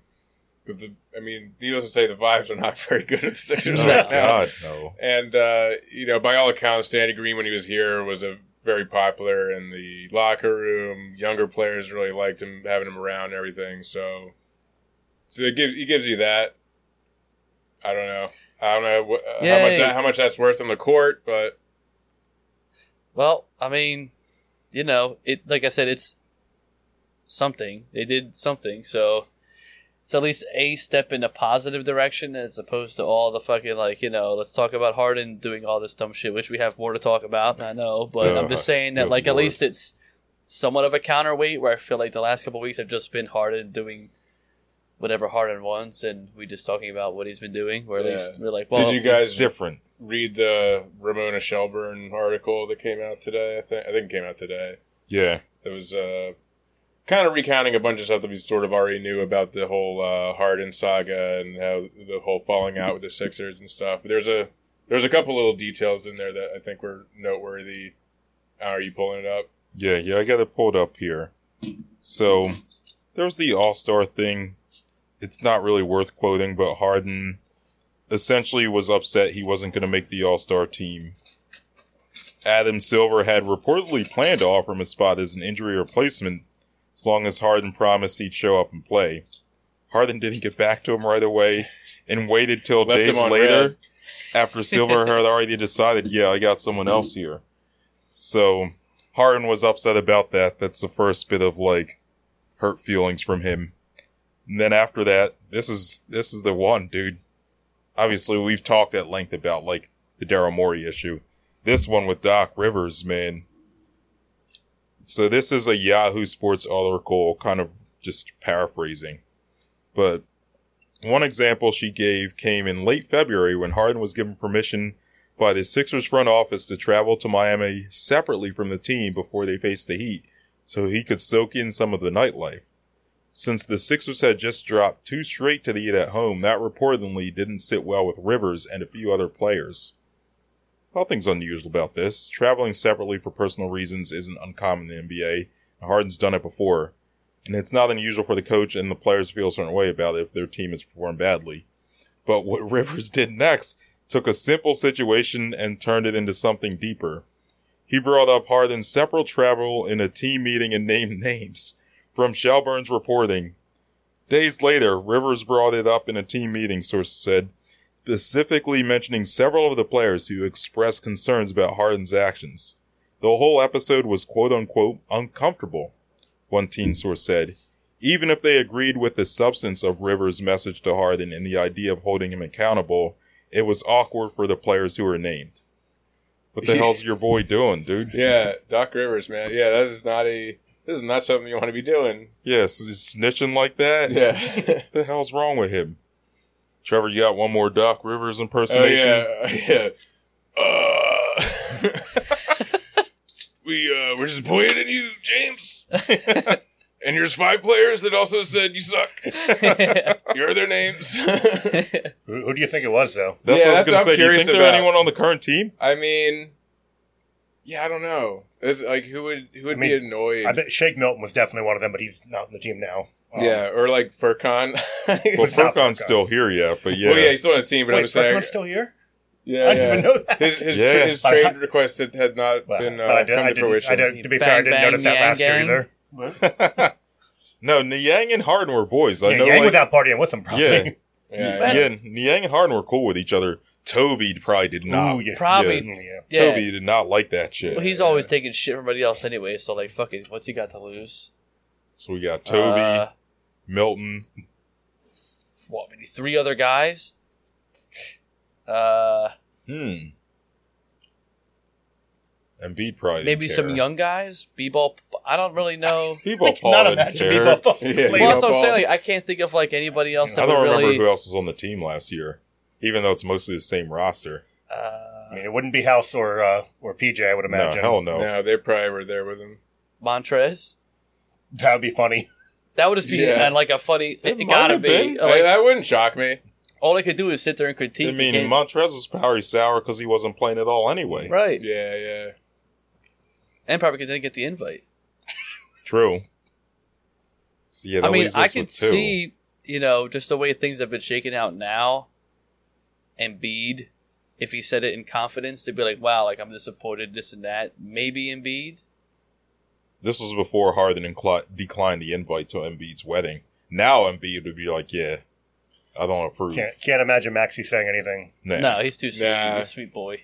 But the, I mean, needless to say, the vibes are not very good at the Sixers Oh, right now. God, no. And uh, you know, by all accounts, Danny Green when he was here was a very popular in the locker room. Younger players really liked him, having him around, and everything. So, so it gives he gives you that. I don't know. I don't know what, uh, how much that, how much that's worth on the court, but Well, I mean, you know, it like I said, it's something. They did something, so it's at least a step in a positive direction as opposed to all the fucking like, you know, let's talk about Harden doing all this dumb shit, which we have more to talk about, I know, but I'm just saying that like at least it's somewhat of a counterweight where I feel like the last couple weeks have just been Harden doing whatever Harden wants and we just talking about what he's been doing, where at Yeah. least we're like, well, Did you guys different. Read the Ramona Shelburne article that came out today. I think I think it came out today. Yeah. It was uh, kind of recounting a bunch of stuff that we sort of already knew about the whole uh, Harden saga and how the whole falling out with the Sixers and stuff. But there's a there's a couple little details in there that I think were noteworthy. Are you pulling it up? Yeah, yeah, I got it pulled up here. So, there was the All Star thing. It's not really worth quoting, but Harden essentially was upset he wasn't going to make the All Star team. Adam Silver had reportedly planned to offer him a spot as an injury replacement as long as Harden promised he'd show up and play. Harden didn't get back to him right away and waited till Left days later red. after Silver had already decided, yeah, I got someone else here. So Harden was upset about that. That's the first bit of like hurt feelings from him. And then after that, this is this is the one, dude. Obviously, we've talked at length about like the Daryl Morey issue. This one with Doc Rivers, man. So this is a Yahoo Sports article, kind of just paraphrasing. But one example she gave came in late February when Harden was given permission by the Sixers front office to travel to Miami separately from the team before they faced the Heat, so he could soak in some of the nightlife. Since the Sixers had just dropped two straight to the Heat at home, that reportedly didn't sit well with Rivers and a few other players. Nothing's unusual about this. Traveling separately for personal reasons isn't uncommon in the NBA, and Harden's done it before. And it's not unusual for the coach and the players to feel a certain way about it if their team has performed badly. But what Rivers did next took a simple situation and turned it into something deeper. He brought up Harden's separate travel in a team meeting and named names. From Shelburne's reporting, days later, Rivers brought it up in a team meeting, sources said, specifically mentioning several of the players who expressed concerns about Harden's actions. The whole episode was quote unquote uncomfortable, one team source said. Even if they agreed with the substance of Rivers' message to Harden and the idea of holding him accountable, it was awkward for the players who were named. What the hell's your boy doing, dude? Yeah, Doc Rivers, man. Yeah, that is not a this is not something you want to be doing. Yes, he's snitching like that. Yeah. What the hell's wrong with him? Trevor, you got one more Doc Rivers oh impersonation? yeah, yeah. Uh, we uh, we're disappointed in you, James. and here's five players that also said you suck. Here are their names. Who, who do you think it was, though? That's Yeah, what I that's was going to what I'm say. Do you curious think there about. anyone on the current team? I mean, yeah, I don't know. It's like who would who would I mean, be annoyed? I bet Shake Milton was definitely one of them, but he's not in the team now. Um, yeah, or like Furkan. Well, It's Furkan's Furkan. still here yeah, but yeah. Well, yeah, he's still on the team, but Wait, I'm saying, Furkan's still here? yeah, I didn't yeah. even know that. His his, Yeah. his trade I- request had, had not Well, been uh, I, did, come I, to fruition. I didn't, to be Bang, fair, I didn't bang, notice that yang, last year either. no, Niang and Harden were boys. I Yeah, know, Yang like, without partying with him, probably. yeah, yeah, yeah, Niang and Harden were cool with each other. Toby probably did not. Ooh, yeah. Probably. Yeah. Yeah. Toby did not like that shit. Well, he's always taking shit from everybody else anyway, so like, fuck it. What's he got to lose? so we got Toby, Uh, Milton. what? Maybe three other guys. Uh, Hmm. Embiid probably maybe didn't some care. young guys. B-ball. I don't really know. people. Paul Not didn't imagine care. Bebop Yeah, playing Well, that's what I'm saying. Like, I can't think of like anybody else I don't would remember really. who else was on the team last year, even though it's mostly the same roster. uh, I mean, it wouldn't be House or uh, or PJ, I would No, imagine. hell no. No, they probably were there with him. Montrez. That would be funny. That would just be Yeah. and like a funny. It, It it might gotta have be. been. Like, Hey, that wouldn't shock me. all they could do is sit there and critique. I the mean, game. Montrez was probably sour because he wasn't playing at all anyway. right? Yeah, yeah. And probably because they didn't get the invite. True. So, yeah, that I mean, leaves I us could with two. see, you know, just the way things have been shaking out now. Embiid, if he said it in confidence, to be like, "Wow, like I'm disappointed, this and that." Maybe Embiid. This was before Harden incli- declined the invite to Embiid's wedding. Now Embiid would be like, "Yeah, I don't approve." Can't can't imagine Maxey saying anything. Nah. No, he's too sweet. Nah. He's a sweet boy.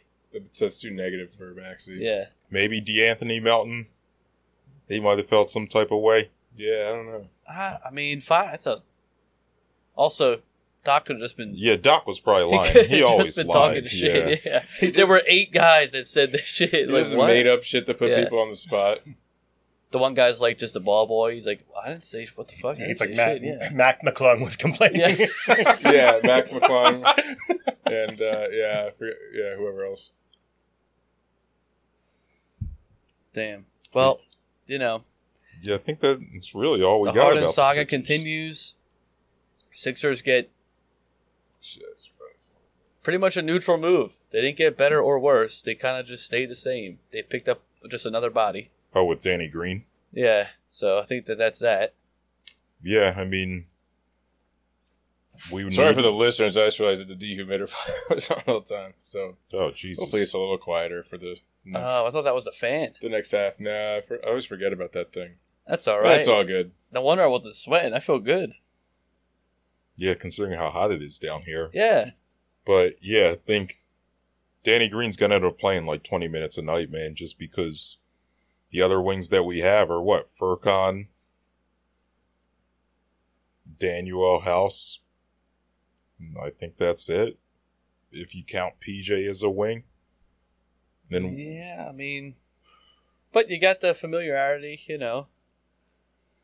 That's too negative for Maxey. Yeah. Maybe D'Anthony Melton. He might have felt some type of way. Yeah, I don't know. I, I mean, fine. That's a. Also, Doc could have just been. Yeah, Doc was probably lying. could He always just been lied. talking shit. Yeah. He there were eight guys that said this shit. He Like just what? made up shit to put Yeah. people on the spot. The one guy's like just a ball boy. He's like, I didn't say what the fuck. I He's like Mac, shit. Yeah. Mac McClung was complaining. yeah, Mac McClung and uh, yeah, I forget, yeah, whoever else. Damn. Well, you know, Yeah, I think that's really all we the got. Harden about the saga continues. Sixers get Shit, I suppose. Pretty much a neutral move. They didn't get better or worse. They kind of just stayed the same. They picked up just another body. Oh, with Danny Green. Yeah. So I think that that's that. Yeah, I mean, we Sorry need- for the listeners. I just realized that the dehumidifier was on all the time. So Oh Jesus! hopefully it's a little quieter for the next, Oh, I thought that was the fan. the next half. Nah, I, for, I always forget about that thing. That's all right. That's all good. No wonder I wasn't sweating. I feel good. yeah, considering how hot it is down here. Yeah. But yeah, I think Danny Green's gonna end up playing like 20 minutes a night, man, just because the other wings that we have are what Furkan, Danuel House. I think that's it. If you count PJ as a wing, then Yeah, I mean, but you got the familiarity, you know.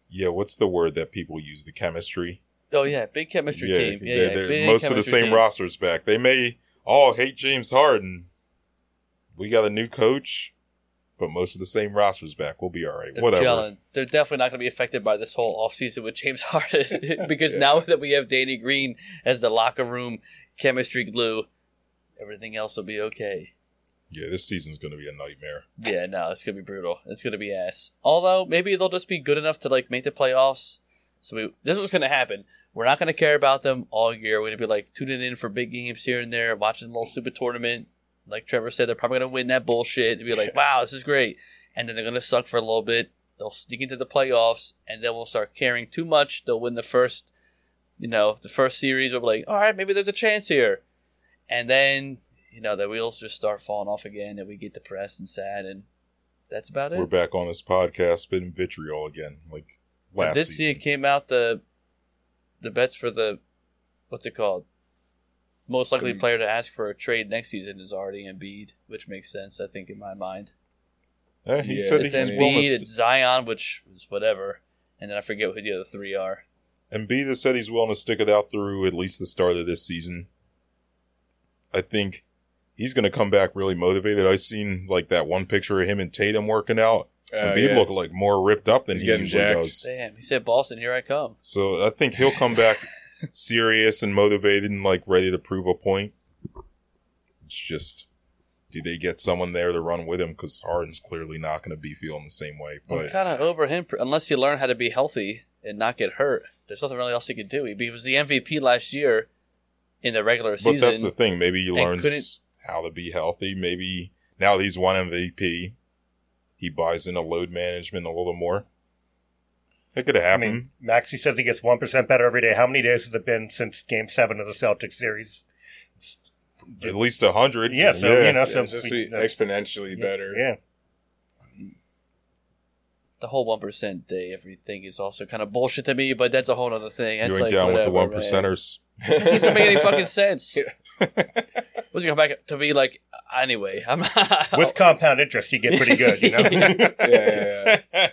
yeah, what's the word that people use? The chemistry. Oh yeah, big chemistry team. Yeah, they're- yeah, they're- big most of the same team. rosters back. They may all hate James Harden. We got a new coach, but most of the same rosters back. We'll be all right. They're Whatever. gelling. They're definitely not going to be affected by this whole offseason with James Harden because Yeah. now that we have Danny Green as the locker room chemistry glue, everything else will be okay. Yeah, this season's going to be a nightmare. Yeah, no, it's gonna be brutal. It's gonna be ass. Although maybe they'll just be good enough to like make the playoffs. So we, this is what's gonna happen. We're not gonna care about them all year. We're gonna be like tuning in for big games here and there, watching a little stupid tournament. Like Trevor said, they're probably gonna win that bullshit and be like, "Wow, this is great." And then they're gonna suck for a little bit. They'll sneak into the playoffs, and then we'll start caring too much. They'll win the first, you know, the first series. We'll be like, "All right, maybe there's a chance here," and then you know the wheels just start falling off again, and we get depressed and sad, and that's about it. We're back on this podcast spitting vitriol again, like I last see season. it came out the the bets for the what's it called? Most likely hmm. player to ask for a trade next season is already Embiid, which makes sense, I think, in my mind. He Yeah, said It's he's Embiid, willing it's Zion, which is whatever, and then I forget who the other three are. Embiid has said he's willing to stick it out through at least the start of this season. I think he's going to come back really motivated. I seen like that one picture of him and Tatum working out. Uh, and Embiid yeah. look like more ripped up than He's he getting usually jacked. does. Damn, he said Boston, here I come. So I think he'll come back serious and motivated and like ready to prove a point. It's just, do they get someone there to run with him? Because Harden's clearly not going to be feeling the same way. I'm But kind of over him unless you learn how to be healthy and not get hurt. There's nothing really else he could do. He was the MVP last year in the regular season. but that's the thing. Maybe he and learns how to be healthy. Maybe now that he's won MVP, he buys into load management a little more. It could I happen. mean, Maxey says he gets 1% better every day. How many days has it been since game seven of the Celtics series? At least a hundred. Yeah, so, you know, so it's we- be that's- exponentially better. Yeah. the whole one percent day everything is also kind of bullshit to me, but that's a whole other thing. That's you ain't like down with the whatever, one percenters. It doesn't make any fucking sense. What's he come back to be like? Anyway, I'm With compound interest, you get pretty good, you know? yeah, yeah, yeah.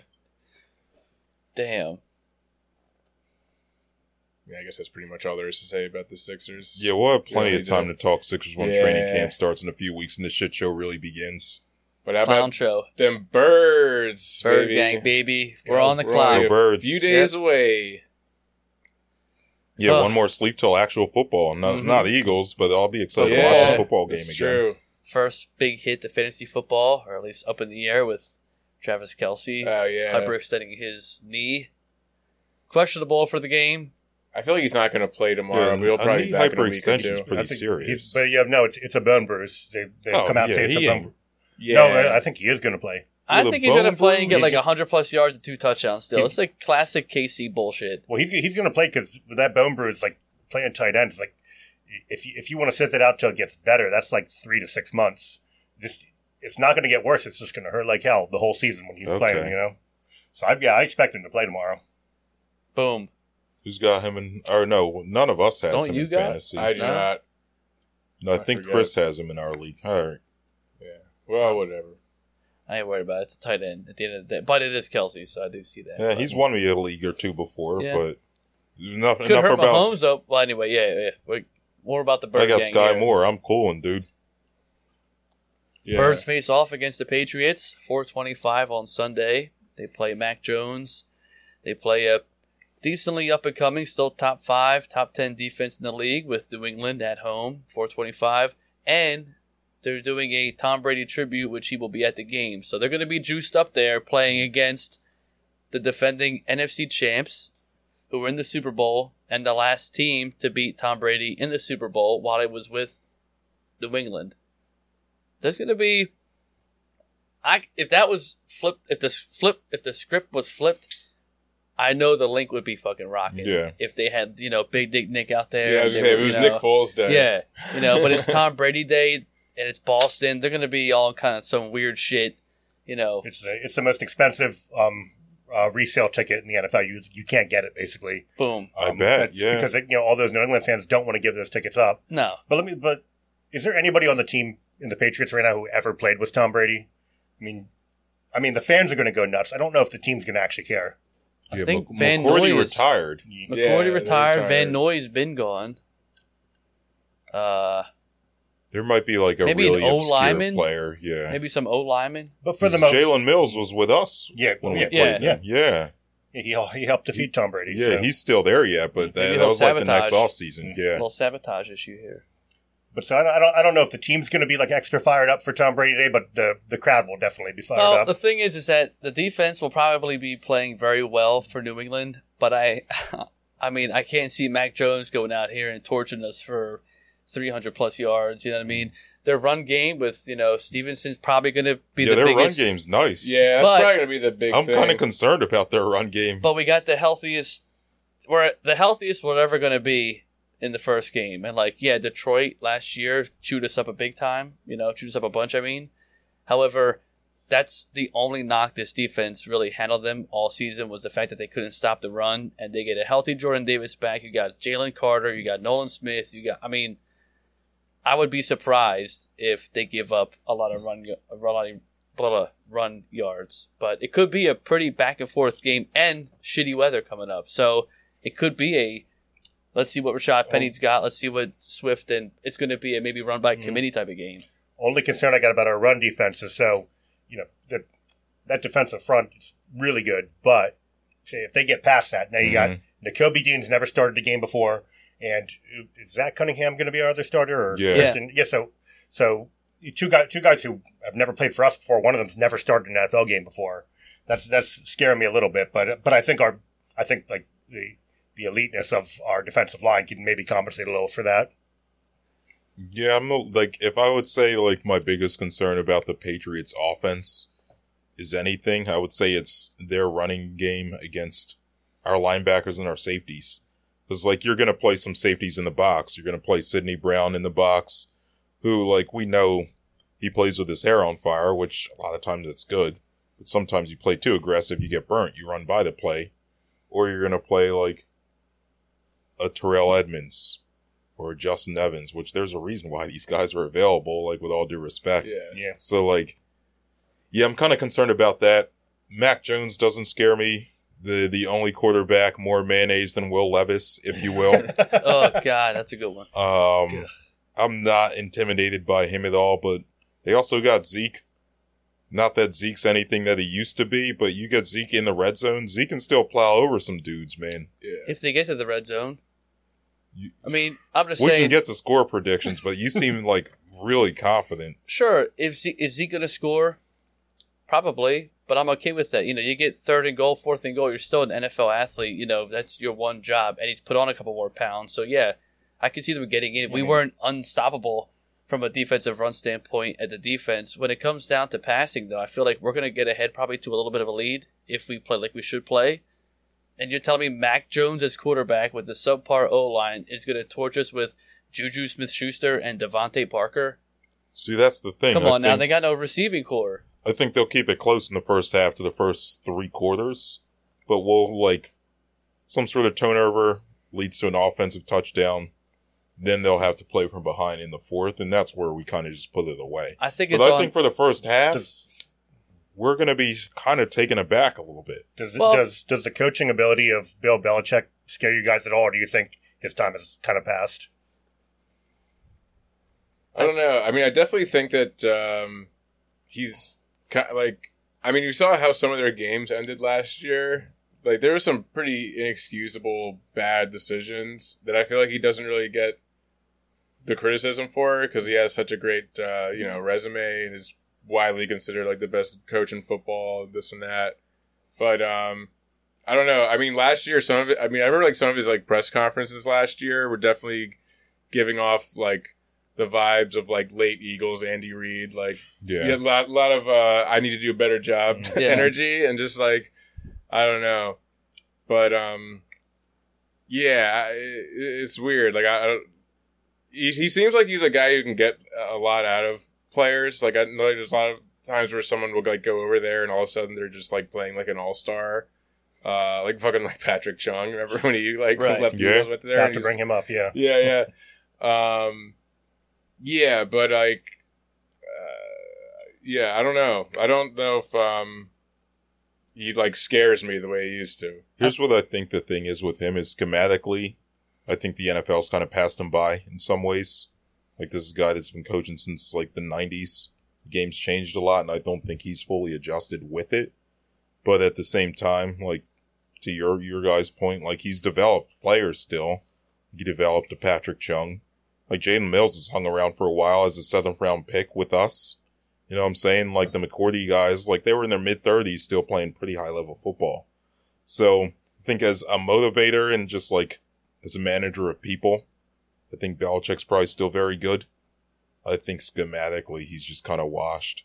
damn. Yeah, I guess that's pretty much all there is to say about the Sixers. Yeah, we'll have plenty Yeah, of time they to talk Sixers when Yeah. training camp starts in a few weeks and the shit show really begins. But how Clown about show, them birds, bird baby? gang, baby. We're Go on the We're clock. only Go a birds. few days away. Yeah, Ugh. one more sleep till actual football. Not Mhm. not the Eagles, but I'll be excited to Yeah, watch a football game again. true. First big hit to fantasy football, or at least up in the air with Travis Kelce Oh yeah. hyperextending his knee. Questionable for the game. I feel like he's not going to play tomorrow. Yeah, but he'll a probably knee be back in a week or hyperextension is pretty serious. But yeah, no, it's, it's a bone bruise. They, they Oh, come out and yeah, say it's he a bone Yeah. No, I, I think he is going to play. I think he's gonna play and get bruise? like hundred plus yards and two touchdowns. Still, it's like classic KC bullshit. Well, he's, he's going to play because that bone bruise, like playing tight end, is like if you, if you want to sit that out till it gets better, that's like three to six months. This it's not going to get worse. It's just going to hurt like hell the whole season when he's Okay. playing. You know. So I yeah, I expect him to play tomorrow. Boom. Who's got him in? Or no, none of us has Don't him you in got it? fantasy. I do not. no, I I think forget. Chris has him in our league. All right. Yeah. Well, whatever. I ain't worried about it. It's a tight end at the end of the day, but it is Kelce, so I do see that. Yeah, But he's won me a league or two before, Yeah. but enough, could enough hurt about. Mahomes though. Well, anyway, yeah, yeah. We're, more about the bird I got gang Sky here. Moore. I'm cooling, dude. Yeah. Birds face off against the Patriots. 425 on Sunday. They play Mac Jones. They play a decently up and coming, still top five, top 10 defense in the league with New England at home, 425. And they're doing a Tom Brady tribute, which he will be at the game. So they're going to be juiced up there playing against the defending NFC champs who were in the Super Bowl and the last team to beat Tom Brady in the Super Bowl while it was with New England there's gonna be I if that was flipped if the flip if the script was flipped, I know the link would be fucking rocking. Yeah. If they had you know Big Dick Nick out there, Yeah, I was and gonna say, if were, it was you Nick know- Foles day. Yeah, you know, but it's Tom Brady Day and it's Boston. They're gonna be all kind of some weird shit. You know, It's a, it's the most expensive um, uh, resale ticket in the NFL. You you can't get it basically. boom. I Um, bet. Yeah. because you know all those New England fans don't want to give those tickets up. No, But let me. But is there anybody on the team in the Patriots right now who ever played with Tom Brady? I mean, I mean the fans are going to go nuts. I don't know if the team's going to actually care. yeah, think Mc- Van McCourty Noy is- retired. Yeah, McCourty they're retired. retired. Van Noy's been gone. Uh, There might be like a Maybe an really O obscure lineman? player. Yeah. maybe some O lineman. But for the most, Jalen Mills was with us yeah, when we yeah, played yeah, them. Yeah. yeah, he he helped defeat Tom Brady. Yeah, so. he's still there yet, but that, that he'll was like the next sabotage. off season. A Yeah. little sabotage issue here. But so I don't, I don't I don't know if the team's going to be like extra fired up for Tom Brady Day, but the the crowd will definitely be fired Well, up. the thing is, is that the defense will probably be playing very well for New England, but I, I mean, I can't see Mac Jones going out here and torching us for 300 plus yards. You know what I mean? Their run game with you know Stevenson's probably going to be yeah, the their biggest. run game's nice. Yeah, that's But- probably gonna be the big I'm kind of concerned about their run game. But we got the healthiest. We're the healthiest we're ever going to be in the first game, and like yeah, Detroit last year chewed us up a big time. You know, chewed us up a bunch. I mean, however, that's the only knock this defense really handled them all season was the fact that they couldn't stop the run, and they get a healthy Jordan Davis back. You got Jalen Carter, you got Nolan Smith, you got. I mean, I would be surprised if they give up a lot of run, a lot of blah, blah, run yards, but it could be a pretty back and forth game and shitty weather coming up. So it could be a. Let's see what Rashaad Penny's got. Let's see what Swift and it's going to be a maybe run by Mhm. committee type of game. only concern I got about our run defense is so, you know, that that defensive front is really good, but say if they get past that, now you got Nakobe Dean's never started a game before, and is Zach Cunningham going to be our other starter? Or Yeah. Kristen? yeah. So, so two guys, two guys who have never played for us before. One of them's never started an NFL game before. That's that's scaring me a little bit, but but I think our I think like the the eliteness of our defensive line can maybe compensate a little for that. Yeah, I'm not, like if I would say like my biggest concern about the Patriots offense is anything, I would say it's their running game against our linebackers and our safeties. Cuz like you're going to play some safeties in the box. You're going to play Sydney Brown in the box who like we know he plays with his hair on fire, which a lot of times it's good. But sometimes you play too aggressive, you get burnt, you run by the play. Or you're going to play like a Terrell Edmunds or Justin Evans, which there's a reason why these guys are available, like with all due respect. Yeah. Yeah. So like, yeah, I'm kind of concerned about that. Mac Jones doesn't scare me. The the only quarterback more mayonnaise than Will Levis, if you will. oh God, that's a good one. um, I'm not intimidated by him at all, but they also got Zeke. Not that Zeke's anything that he used to be, but you get Zeke in the red zone, Zeke can still plow over some dudes, man. Yeah. If they get to the red zone, You- I mean, I'm just We saying. can get to score predictions, but you seem like really confident. Sure. If Zeke, is Zeke going to score? Probably, but I'm okay with that. You know, you get third and goal, fourth and goal. You're still an NFL athlete. You know, that's your one job, and he's put on a couple more pounds. So yeah, I can see them getting in. We Mhm. weren't unstoppable from a defensive run standpoint at the defense. When it comes down to passing, though, I feel like we're going to get ahead probably to a little bit of a lead if we play like we should play. And you're telling me Mac Jones as quarterback with the subpar O line is going to torch us with Juju Smith Schuster and DeVante Parker? See, that's the thing. Come I on now, think- they got no receiving core. I think they'll keep it close in the first half to the first three quarters, but we'll like some sort of turnover leads to an offensive touchdown. Then they'll have to play from behind in the fourth, and that's where we kind of just put it away. I think But it's I on. think for the first half, Does, we're going to be kind of taken aback a little bit. does, Well- does does the coaching ability of Bill Belichick scare you guys at all, or do you think his time has kind of passed? I don't know. I mean, I definitely think that um, he's like. I mean, you saw how some of their games ended last year. Like there were some pretty inexcusable bad decisions that I feel like he doesn't really get the criticism for because he has such a great uh, you know resume and is widely considered like the best coach in football. This and that, but um, I don't know. I mean, last year some of it. I mean, I remember like some of his like press conferences last year were definitely giving off like the vibes of like late Eagles, Andy Reid, like Yeah. yeah, a lot, lot of uh, I need to do a better job Yeah. energy, and just like I don't know, but um, yeah, it, it's weird. Like I, I don't, he, he seems like he's a guy who can get a lot out of players. Like I know there's a lot of times where someone will like go over there, and all of a sudden they're just like playing like an all star. Uh, like fucking like Patrick Chung. Remember when he like Right. left the Yeah. Eagles with there? Have to bring him up, yeah. yeah, yeah. Um, yeah, but like, uh, yeah, I don't know. I don't know if um, he like scares me the way he used to. Here's what I think the thing is with him is schematically, I think the NFL's kind of passed him by in some ways. Like this is a guy that's been coaching since like the 90s. The game's changed a lot, and I don't think he's fully adjusted with it. But at the same time, like to your your guys' point, like he's developed players still. He developed a Patrick Chung. Like Jalen Mills has hung around for a while as a seventh round pick with us. You know what I'm saying? Like the McCourty guys, like they were in their mid 30s still playing pretty high level football. So I think as a motivator and just like as a manager of people, I think Belichick's probably still very good. I think schematically he's just kind of washed.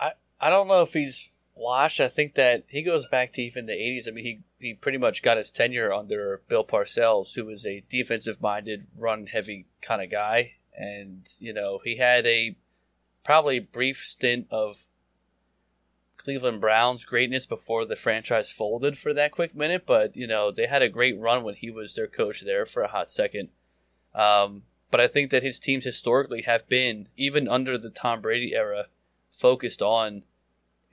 I I don't know if he's washed. I think that he goes back to even the 80s. I mean, he, he pretty much got his tenure under Bill Parcells, who was a defensive minded, run heavy kind of guy. And, you know, he had a probably brief stint of Cleveland Browns greatness before the franchise folded for that quick minute. But, you know, they had a great run when he was their coach there for a hot second. Um, but I think that his teams historically have been, even under the Tom Brady era, focused on,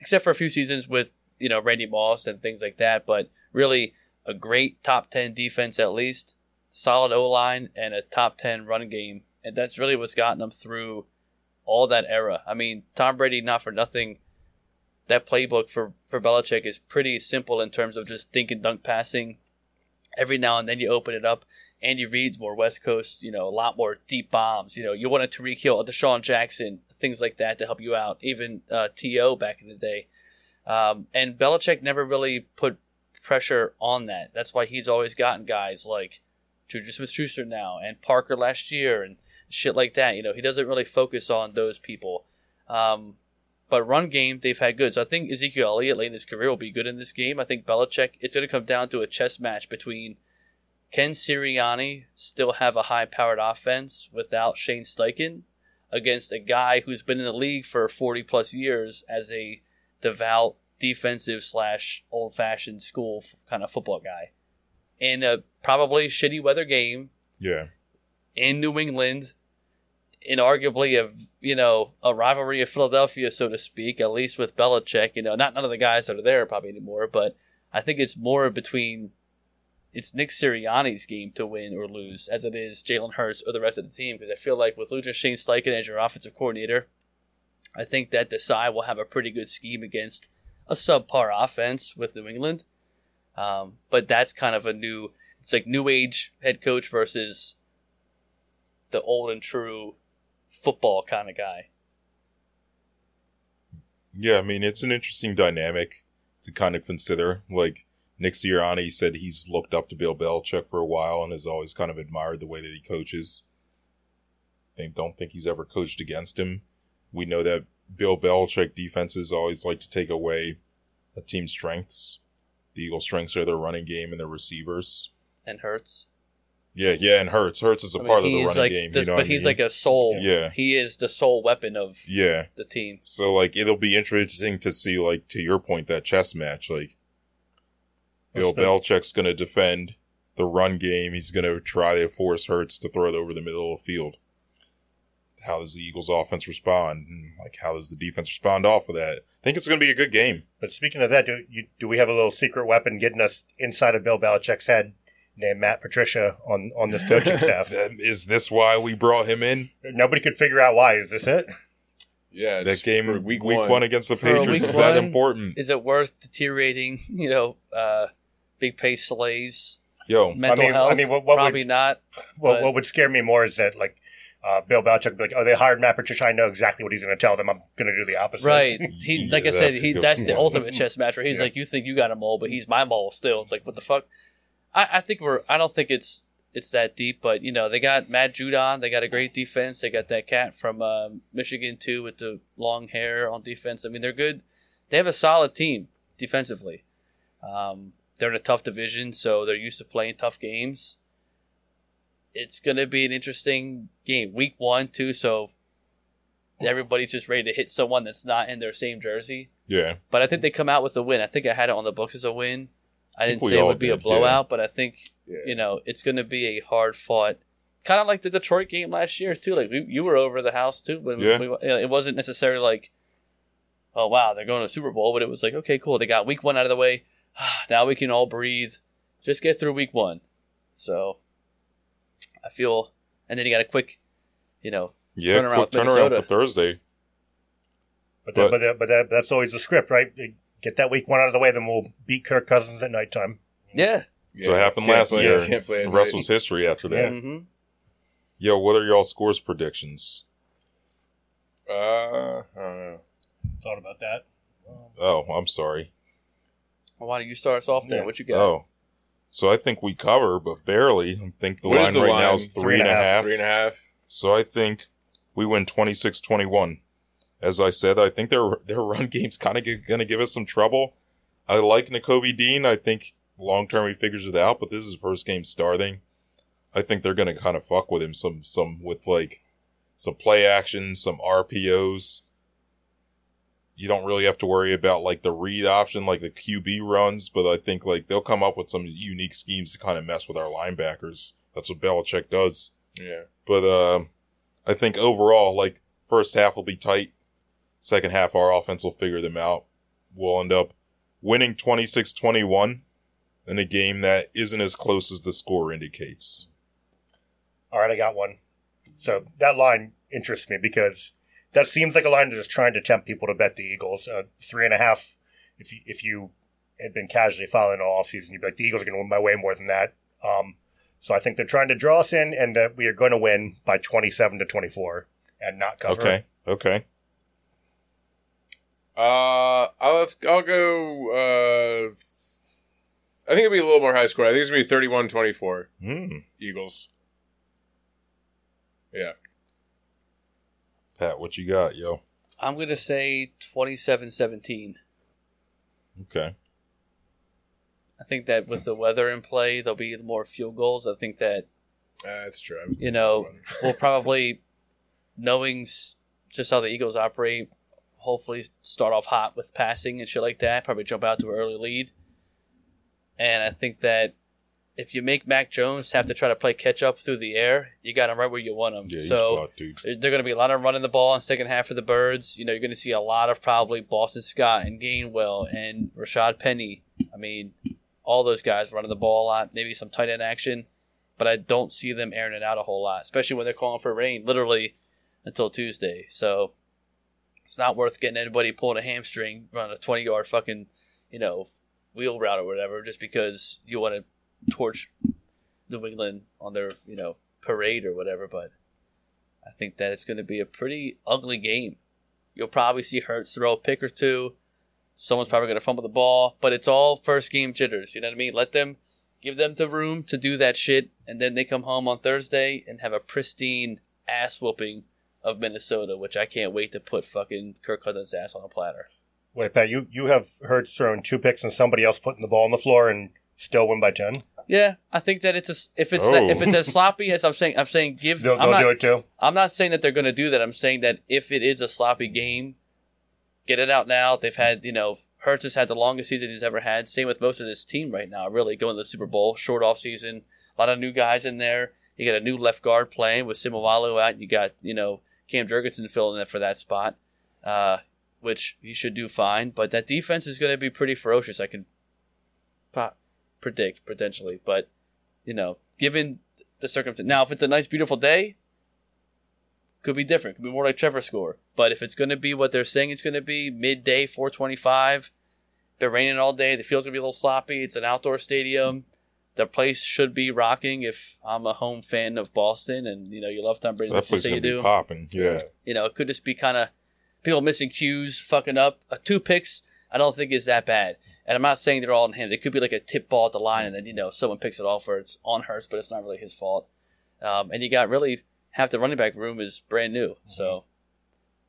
except for a few seasons with you know Randy Moss and things like that. But really, a great top ten defense at least, solid O line, and a top ten run game, and that's really what's gotten them through all that era. I mean, Tom Brady, not for nothing, that playbook for, for Belichick is pretty simple in terms of just dink and dunk passing. Every now and then you open it up. Andy Reid's more West Coast, you know, a lot more deep bombs. You know, you want a Tyreek Hill, a DeSean Jackson, things like that to help you out. Even uh, T.O. back in the day. Um, and Belichick never really put pressure on that. That's why he's always gotten guys like Juju Smith Schuster now and Parker last year and shit like that. You know, he doesn't really focus on those people. Um, but run game, they've had good. So I think Ezekiel Elliott late in his career will be good in this game. I think Belichick, it's going to come down to a chess match between can Sirianni still have a high powered offense without Shane Steichen against a guy who's been in the league for 40 plus years as a devout defensive slash old fashioned school kind of football guy in a probably shitty weather game Yeah. in New England, in arguably a you know a rivalry of Philadelphia, so to speak. At least with Belichick, you know, not none of the guys that are there probably anymore, but I think it's more between it's Nick Sirianni's game to win or lose, as it is Jalen Hurts or the rest of the team. Because I feel like with losing Shane Steichen as your offensive coordinator, I think that Desai will have a pretty good scheme against a subpar offense with New England. Um, but that's kind of a new, it's like new age head coach versus the old and true football kind of guy. Yeah, I mean, it's an interesting dynamic to kind of consider. Like, Nick Sirianni said he's looked up to Bill Belichick for a while and has always kind of admired the way that he coaches. I don't think he's ever coached against him. We know that Bill Belichick defenses always like to take away a team's strengths. The Eagles' strengths are their running game and their receivers. And Hurts. Yeah, yeah, and Hurts. Hurts is a I mean, part of the he running like game. this- you know but he's mean? like a soul. Yeah. He is the sole weapon of yeah. the team. So like it'll be interesting to see like to your point that chess match like Bill What's Belichick's going to defend the run game. He's going to try to force Hurts to throw it over the middle of the field. How does the Eagles offense respond? Like how does the defense respond off of that? I think it's going to be a good game. But speaking of that, do you, do we have a little secret weapon getting us inside of Bill Belichick's head named Matt Patricia on on this coaching staff? Is this why we brought him in? Nobody could figure out why. Is this it? Yeah, That game for week, week, one. against the Patriots is that one, important? Is it worth deteriorating, you know, uh, Big Pay Slay's Yo, mental mean- I health? mean, what- what Probably would- not. Well, But- what would scare me more is that like uh, Bill Belichick would be like, "Oh, they hired Matt Patricia. I know exactly what he's going to tell them. I'm going to do the opposite." Right. He, Yeah, like I said, that's he good that's the point. ultimate chess match where he's Yeah. like, you think you got a mole, but he's my mole still. It's like, what the fuck? I, I think we're. I don't think it's it's that deep, but you know, they got Matt Judon. They got a great defense. They got that cat from um, Michigan too with the long hair on defense. I mean, they're good. They have a solid team defensively. Um, they're in a tough division, so they're used to playing tough games. It's gonna be an interesting game. Week one too, so everybody's just ready to hit someone that's not in their same jersey. yeah, But I think they come out with a win. I think I had it on the books as a win. I I didn't say it would be a did, blowout, but I think Yeah. you know it's going to be a hard fought, kind of like the Detroit game last year too. Like we, you were over the house too, but Yeah. we, it wasn't necessarily like, oh wow, they're going to the Super Bowl, but it was like okay, cool, they got Week One out of the way. now we can all breathe, just get through Week One. So I feel, and then you got a quick, you know, yeah. Turnaround quick turnaround Minnesota. for Thursday. But But- that, but that, but that, that's always the script, right? Get that week one out of the way, then we'll beat Kirk Cousins at nighttime. yeah. So it happened can't last play- year. Can't play The rest was history after that. Yeah. hmm Yo, what are y'all scores predictions? Uh, I don't know. Thought about that. Oh, I'm sorry. Well, why don't you start us off there? Yeah. What you got? Oh, so I think we cover, but barely. I think the What line the right line? now is three and a half. Three and a half. So I think we win 26-21. As I said, I think their their run game's kind of going to give us some trouble. I like Nakobe Dean. I think long term he figures it out, but this is his first game starting. I think they're going to kind of fuck with him some some with like some play action, some RPOs. You don't really have to worry about like the read option, like the QB runs, but I think like they'll come up with some unique schemes to kind of mess with our linebackers. That's what Belichick does. Yeah. But um, I think overall, like first half will be tight. Second half, our offense will figure them out. We'll end up winning 26-21 in a game that isn't as close as the score indicates. All right, I got one. So that line interests me because that seems like a line that's trying to tempt people to bet the Eagles. Uh, three and a half. If you, if you had been casually following all offseason, you'd be like, the Eagles are going to win by way more than that. Um, so I think they're trying to draw us in, and that we are going to win by 27 to 24 and not cover. Okay. Okay. Uh, I'll, let's, I'll go. Uh, I think it'll be a little more high score. I think it's gonna be 31-24 Hmm. Eagles. Pat, what you got, yo? I'm going to say 27-17. Okay. I think that with the weather in play, there'll be more field goals. I think that Uh, that's true. You know, we'll probably, knowing just how the Eagles operate, hopefully start off hot with passing and shit like that. Probably jump out to an early lead. And I think that if you make Mac Jones have to try to play catch up through the air, you got him right where you want him. Yeah, so they're going to be a lot of running the ball in second half for the Birds. You know, you're going to see a lot of probably Boston Scott and Gainwell and Rashaad Penny. I mean, all those guys running the ball a lot, maybe some tight end action, but I don't see them airing it out a whole lot, especially when they're calling for rain literally until Tuesday. So it's not worth getting anybody pulling a hamstring, running a 20 yard fucking, you know, wheel route or whatever, just because you want to torch New England on their, you know, parade or whatever. But I think that it's going to be a pretty ugly game. You'll probably see Hurts throw a pick or two. Someone's probably going to fumble the ball, but it's all first game jitters. You know what I mean? Let them give them the room to do that shit, and then they come home on Thursday and have a pristine ass whooping of Minnesota, which I can't wait to put fucking Kirk Cousins' ass on a platter. Wait, Pat, you, you have Hurts throwing two picks and somebody else putting the ball on the floor and still win by 10? Yeah, I think that it's a, if it's Oh. if it's as sloppy as I'm saying, I'm saying give. They'll, I'm they'll not, do it too. I'm not saying that they're going to do that. I'm saying that if it is a sloppy game, get it out now. They've had, you know, Hurts has had the longest season he's ever had. Same with most of this team right now, really, going to the Super Bowl. Short off season. A lot of new guys in there. You got a new left guard playing with Seumalo out. You got, you know, Cam Jurgensen filling in for that spot, uh, which he should do fine. But that defense is going to be pretty ferocious. I can po- predict, potentially. But, you know, given the circumstance. Now, if it's a nice, beautiful day, could be different. Could be more like Trevor score. But if it's going to be what they're saying it's going to be, midday, 425, they're raining all day. The field's going to be a little sloppy. It's an outdoor stadium. The place should be rocking if I'm a home fan of Boston and, you know, you love Tom Brady. That place just say gonna you be do. popping. Yeah. Yeah. You know, it could just be kind of people missing cues, fucking up. Uh, two picks, I don't think is that bad. And I'm not saying they're all on him. It could be like a tip ball at the line, and then you know someone picks it off, or it's on Hurts, but it's not really his fault. Um, and you got really half the running back room is brand new, so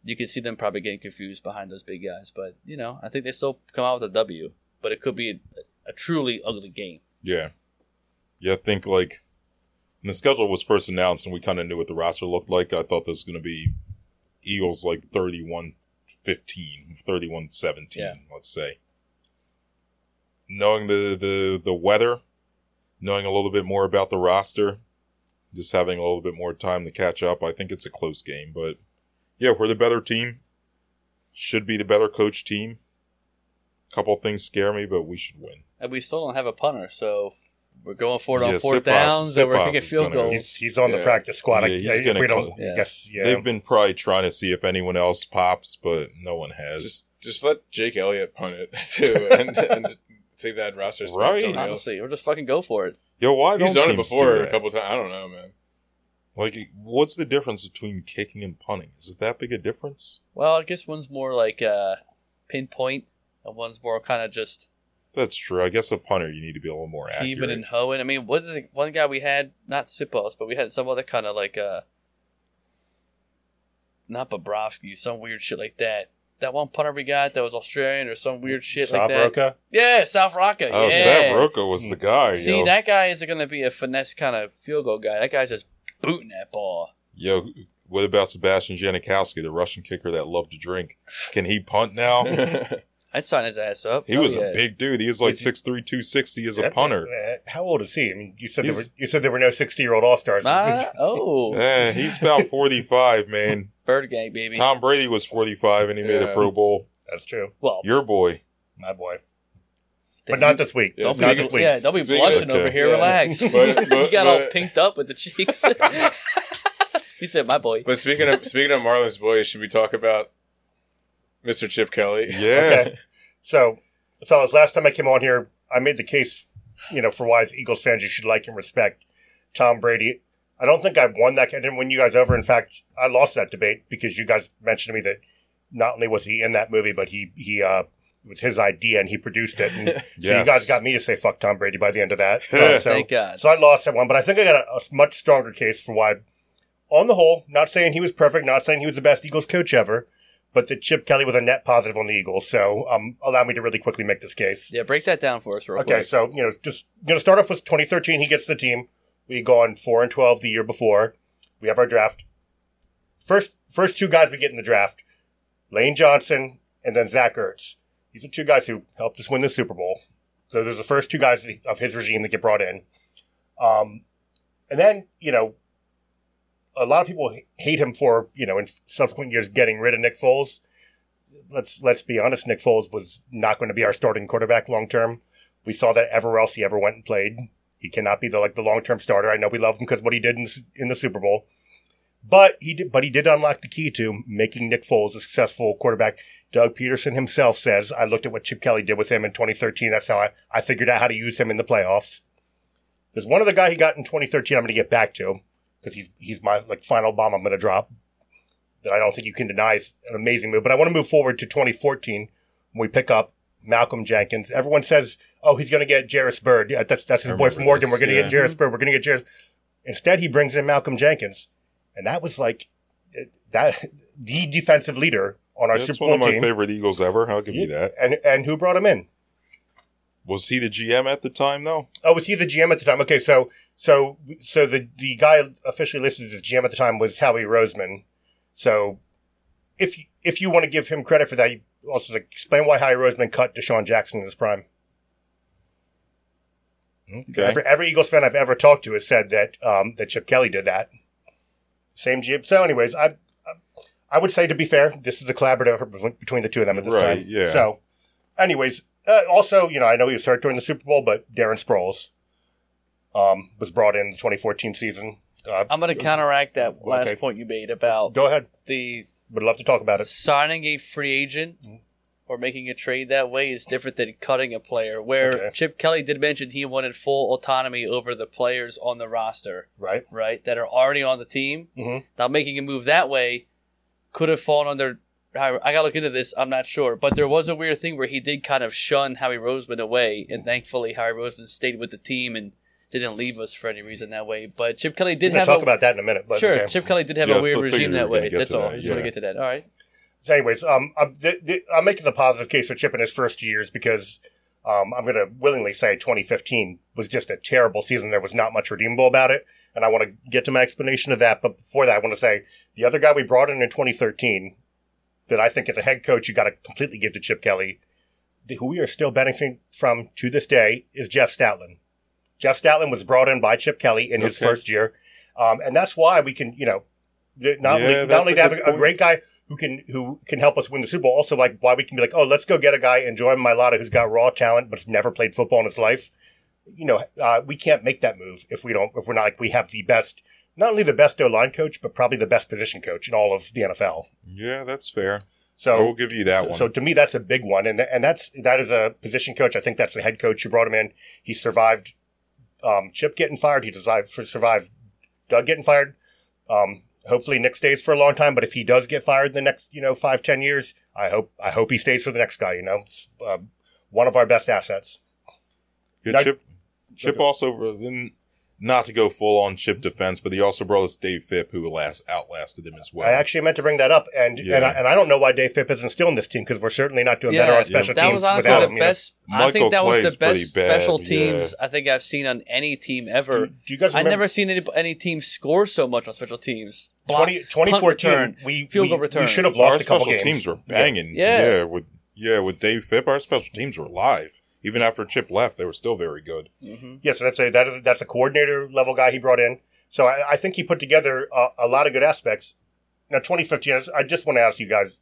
you can see them probably getting confused behind those big guys. But you know, I think they still come out with a W. But it could be a, a truly ugly game. Yeah. Yeah, I think like when the schedule was first announced and we kind of knew what the roster looked like, I thought this was going to be Eagles like 31 15, 31 17, Yeah. let's say. Knowing the, the, the weather, knowing a little bit more about the roster, just having a little bit more time to catch up, I think it's a close game. But yeah, we're the better team. Should be the better coach team. A couple things scare me, but we should win. And we still don't have a punter, so we're going for it Yeah, on fourth Siposs- downs, and we're Siposs kicking is field gonna- goals. He's, he's on the Yeah. practice squad. Yeah, he's if gonna we don't, Yeah. guess, yeah. They've been probably trying to see if anyone else pops, but no one has. Just just let Jake Elliott punt it too, and, and save that roster. spot for Right. somebody else. Honestly, or just fucking go for it. Yo, why He's don't done it teams before do a that? couple times. I don't know, man. Like, what's the difference between kicking and punting? Is it that big a difference? Well, I guess one's more like uh, pinpoint, and one's more kind of just That's true. I guess a punter you need to be a little more accurate. heaving and hoeing. I mean, what did the, one guy we had, not Siposs, but we had some other kind of like uh, not Bobrovsky, some weird shit like that. That one punter we got that was Australian or some weird shit like that. Savroka? Yeah, South Rocca. oh, yeah. Sam Rocco was the guy. See, yo. that guy isn't going to be a finesse kind of field goal guy. That guy's just booting that ball. Yo, what about Sebastian Janikowski, the Russian kicker that loved to drink? Can he punt now? I'd sign his ass up. he Hell was yeah. a big dude. He was like Is he- 6'3", 260 as a punter. How old is he? I mean, you said there were, you said there were no sixty-year-old All Stars. Ah, oh, Eh, he's about 45, man. Bird gang, baby. Tom Brady was 45 and he made Yeah. a Pro Bowl. That's true, well, Your boy. my boy. But not this week. Don't not be, this week. yeah, don't be Speaking blushing of- over here. Yeah. Relax. But- you but- got all but- pinked up with the cheeks. He said, "My boy." But speaking of speaking of Marlins boys, should we talk about Mr. Chip Kelly? Yeah. Okay. So, fellas, last time I came on here, I made the case, you know, for why as Eagles fans you should like and respect Tom Brady. I don't think I've won that. I didn't win you guys over. In fact, I lost that debate because you guys mentioned to me that not only was he in that movie, but he he uh, it was his idea and he produced it. And so you guys got me to say fuck Tom Brady by the end of that. Uh, so, Thank God. so I lost that one, but I think I got a, a much stronger case for why. On the whole, not saying he was perfect, not saying he was the best Eagles coach ever, but that Chip Kelly was a net positive on the Eagles. So um, allow me to really quickly make this case. Yeah, break that down for us real Okay, quick. so you know, just going to start off with 2013. He gets the team. We go on four and 12 the year before. We have our draft. First, first two guys we get in the draft, Lane Johnson and then Zach Ertz. These are two guys who helped us win the Super Bowl. So there's the first two guys of his regime that get brought in. Um, and then you know, a lot of people hate him for you know in subsequent years getting rid of Nick Foles. Let's let's be honest, Nick Foles was not going to be our starting quarterback long term. We saw that everywhere else he ever went and played. He cannot be the like the long term starter. I know we love him because what he did in, in the Super Bowl, but he did but he did unlock the key to making Nick Foles a successful quarterback. Doug Pederson himself says, "I looked at what Chip Kelly did with him in 2013. That's how I, I figured out how to use him in the playoffs." There's one other guy he got in 2013. I'm going to get back to because he's he's my like final bomb. I'm going to drop that I don't think you can deny is an amazing move. But I want to move forward to 2014 when we pick up Malcolm Jenkins. Everyone says, "Oh, he's going to get Jairus Byrd. Yeah, that's that's his I boy from Morgan. This, We're going to yeah. get Jairus Byrd. We're going to get Jairus." Instead, he brings in Malcolm Jenkins, and that was like that the defensive leader on our That's Super one of my team. favorite Eagles ever. I'll give you that. And and who brought him in? Was he the GM at the time, though? Oh, was he the GM at the time? Okay, so so so the the guy officially listed as GM at the time was Howie Roseman. So if you, if you want to give him credit for that, you also like, explain why Howie Roseman cut DeSean Jackson in his prime. Okay. Every, every Eagles fan I've ever talked to has said that um, that Chip Kelly did that. Same GM. So, anyways, I I would say to be fair, this is a collaborative effort between the two of them at this Right, time. yeah. So, anyways, uh, also, you know, I know he was hurt during the Super Bowl, but Darren Sproles um, was brought in the 2014 season. Uh, I'm going to counteract that last Okay. point you made about Go ahead. the Would love to talk about it. signing a free agent Mm-hmm. Or making a trade that way is different than cutting a player. Where Okay. Chip Kelly did mention he wanted full autonomy over the players on the roster, Right. right, that are already on the team. Mhm. Now, making a move that way could have fallen under. I got to look into this. I'm not sure, but there was a weird thing where he did kind of shun Howie Roseman away, and thankfully Howie Roseman stayed with the team and didn't leave us for any reason that way. But Chip Kelly did going have talk a, about that in a minute. But sure. okay. Chip Kelly did have Yeah, a weird regime that way. That's to all. that, I just want to get to that. All right. So, anyways, um, I'm, the, the, I'm making the positive case for Chip in his first two years because um, I'm going to willingly say 2015 was just a terrible season. There was not much redeemable about it, and I want to get to my explanation of that. But before that, I want to say the other guy we brought in in 2013 that I think as a head coach you got to completely give to Chip Kelly, the- who we are still benefiting from to this day, is Jeff Stoutland. Jeff Stoutland was brought in by Chip Kelly in his first year, um, and that's why we can, you know, not Yeah, only, not only to have a, a great guy who can who can help us win the Super Bowl, also like why we can be like, oh, let's go get a guy, and Jordan Mailata, who's got raw talent but's never played football in his life. You know, uh, we can't make that move if we don't if we're not like we have the best, not only the best O line coach, but probably the best position coach in all of the NFL. Yeah, that's fair. So we'll give you that one. so to me, that's a big one, and th- and that's that is a position coach. I think that's the head coach who brought him in. He survived um, Chip getting fired. He survived survived Doug getting fired. Um, hopefully Nick stays for a long time, but if he does get fired in the next you know five ten years, I hope I hope he stays for the next guy. You know, uh, one of our best assets. Good Now- Chip. Chip also, and not to go full on Chip defense, but he also brought us Dave Fipp, who last outlasted him as well. I actually meant to bring that up, and and, I, and I don't know why Dave Fipp isn't still in this team because we're certainly not doing better on special that teams was honestly without the him. you know. best. I think that was the best pretty bad, special yeah. teams I think I've seen on any team ever. Do, do you guys I remember? never seen any, any team score so much on special teams. Block, 20, punt 2014, return, we, field goal we, return. we should have our lost a couple special games. teams were banging. Yeah. Yeah. with yeah with Dave Fipp, our special teams were live. Even after Chip left, they were still very good. Mhm. Yeah, so that's a that is that's a coordinator level guy he brought in. So I, I think he put together a, a lot of good aspects. Now, 2015, I just- I just want to ask you guys: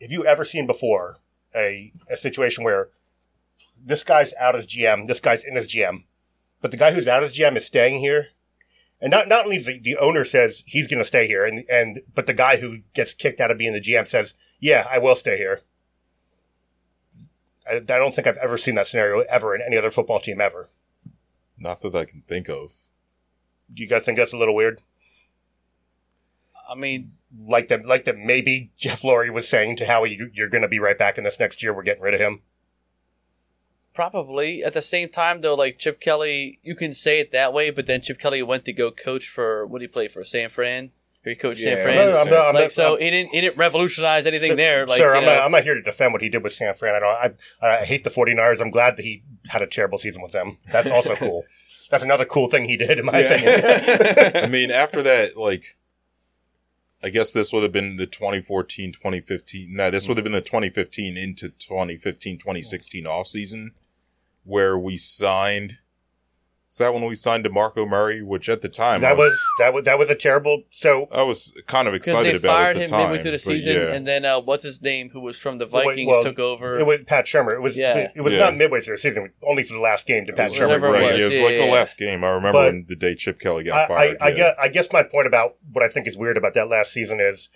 Have you ever seen before a a situation where this guy's out as GM, this guy's in as GM, but the guy who's out as GM is staying here, And not not only the, the owner says he's going to stay here, and and but the guy who gets kicked out of being the GM says, "Yeah, I will stay here." I, I don't think I've ever seen that scenario ever in any other football team ever. Not that I can think of. Do you guys think that's a little weird? I mean, Like that, like that. Maybe Jeff Lurie was saying to Howie, "You- "You're going to be right back in this next year. We're getting rid of him." probably at the same time though, like Chip Kelly, you can say it that way, but then Chip Kelly went to go coach for what did he play for San Fran? Or he coached Yeah, San I'm Fran. not- I'm not- I'm like not- so, I'm- he didn't he didn't revolutionize anything Sir- there. Like sir, you I'm, know, not, I'm not here to defend what he did with San Fran. I don't. I, I hate the 49ers. I'm glad that he had a terrible season with them. That's also cool. That's another cool thing he did, in my opinion. I mean, after that, like, I guess this would have been the 2014, 2015. No, this would have been the 2015 into 2015, 2016 off season where we signed. Is that when we signed DeMarco Murray? Which at the time that was that was that was a terrible. So I was kind of excited they about fired it at him the time. midway through the season, yeah. and then uh, what's his name, who was from the Vikings, well, took over. it was Pat Shurmur. It was Yeah. it was Yeah. not midway through the season, only for the last game to Pat Shurmur. Whatever it right, was, it was yeah, like yeah, the last game. I remember But- when the day Chip Kelly got I, I, fired. I yeah. guess I guess my point about what I think is weird about that last season is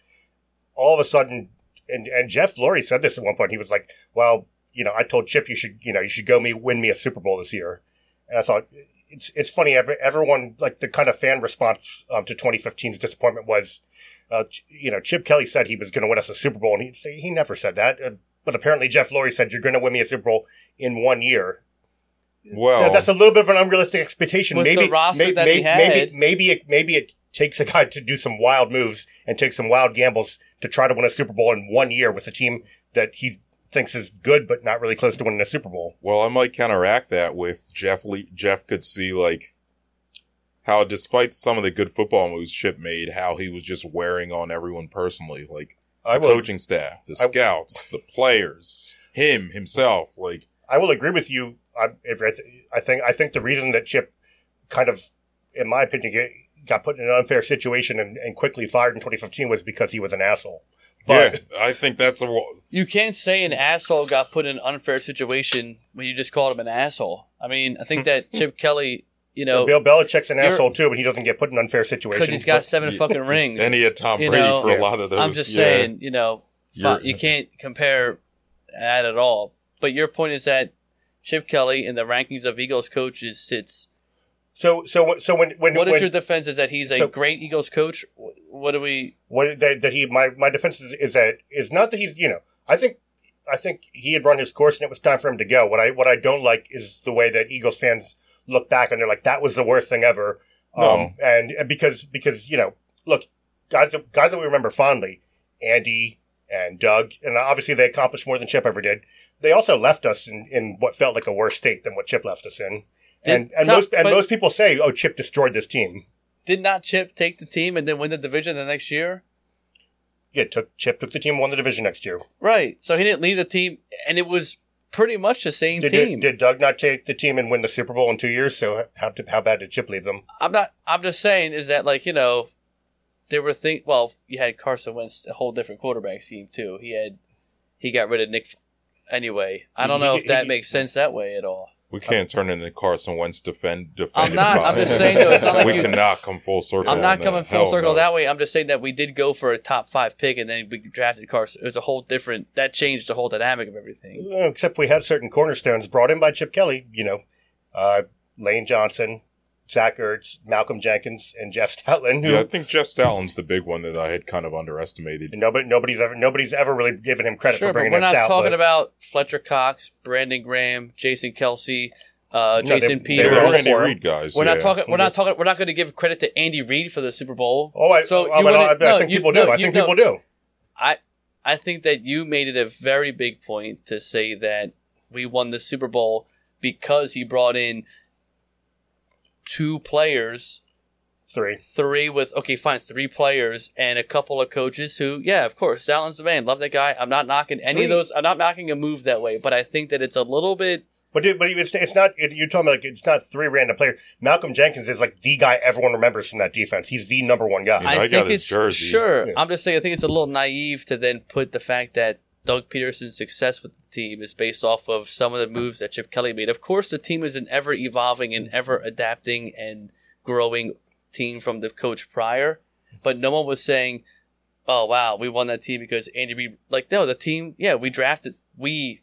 all of a sudden, and and Jeff Lurie said this at one point. He was like, "Well, you know, I told Chip you should you know you should go me win me a Super Bowl this year," and I thought. It's, it's funny. Every, everyone like the kind of fan response um, to 2015's disappointment was, uh, Ch- you know, Chip Kelly said he was going to win us a Super Bowl, and he he never said that. Uh, but apparently, Jeff Lurie said you're going to win me a Super Bowl in one year. well, That- that's a little bit of an unrealistic expectation. With the maybe roster may- that may- he had. maybe maybe it maybe it takes a guy to do some wild moves and take some wild gambles to try to win a Super Bowl in one year with a team that he thinks is good but not really close to winning a Super Bowl. Well, I might counteract that with Jeff. Le- Jeff could see like how, despite some of the good football moves Chip made, how he was just wearing on everyone personally, like I the will coaching staff, the I- scouts, the players, him himself. Like, I will agree with you. I, if I, th- I think I think the reason that Chip kind of, in my opinion, get, got put in an unfair situation and, and quickly fired in 2015 was because he was an asshole. But yeah, I think that's a. You can't say an asshole got put in an unfair situation when you just called him an asshole. I mean, I think that Chip Kelly, you know, Bill Belichick's an asshole too, but he doesn't get put in unfair situations. because he's got but- seven fucking rings. And he had Tom You Brady know, for a lot of those. I'm just yeah. saying, you know, fi- you can't compare that at all. But your point is that Chip Kelly in the rankings of Eagles coaches sits. So so so when when What is when, your defense? Is that he's a so- great Eagles coach? What do we? what that, that he my my defense is, is that is not that he's you know I think I think he had run his course and it was time for him to go. What I what I don't like is the way that Eagles fans look back and they're like that was the worst thing ever. No. Um, and, and because because you know look guys that, guys that we remember fondly, Andy and Doug, and obviously they accomplished more than Chip ever did. They also left us in, in what felt like a worse state than what Chip left us in. And and most and most people say, "Oh, Chip destroyed this team." Did not Chip take the team and then win the division the next year? Yeah, took Chip took the team, won the division next year. Right. So he didn't lead the team, and it was pretty much the same Did, team. did, did Doug not take the team and win the Super Bowl in two years? So how did, how bad did Chip leave them? I'm not. I'm just saying is that like you know, there were things. Well, you had Carson Wentz, a whole different quarterback scheme too. He had he got rid of Nick. Anyway, I don't He- know he- if that he- makes sense that way at all. We can't turn into Carson Wentz defend. defend I'm not- I'm just saying, though, it's not like we you- cannot come full circle. I'm not coming full circle no. that way. I'm just saying that we did go for a top five pick, and then we drafted Carson. It was a whole different. That changed the whole dynamic of everything. Except we had certain cornerstones brought in by Chip Kelly. You know, uh, Lane Johnson, Zach Ertz, Malcolm Jenkins, and Jeff Stoutland. Who Yeah, I think Jeff Stoutland's the big one that I had kind of underestimated. nobody nobody's ever nobody's ever really given him credit Sure, for but bringing we're not Stout. talking but- about Fletcher Cox, Brandon Graham, Jason Kelce, uh, No, Jason they They Peters. were were Andy. Reid guys. We're yeah. not talking. We're not talking. We're not going to give credit to Andy Reid for the Super Bowl. Oh, I, So I, you I, wouldn't- I, I no, think you- people no, do. I think know- people do. I I think that you made it a very big point to say that we won the Super Bowl because he brought in two players, Three. three with okay, fine, three players and a couple of coaches who, yeah, of course, Salon's the man. Love that guy. I'm not knocking any Three. of those. I'm not knocking a move that way, but I think that it's a little bit. But it, but it's it's not it, you're talking about like it's not three random players. Malcolm Jenkins is like the guy everyone remembers from that defense. He's the number one guy. Yeah, I, I think got his it's jersey. sure. Yeah. I'm just saying. I think it's a little naive to then put the fact that Doug Pederson's success with the team is based off of some of the moves that Chip Kelly made. Of course, the team is an ever evolving and ever adapting and growing team from the coach prior, but no one was saying, "Oh wow, we won that team because Andy Reid." Like no, the team, yeah, we drafted we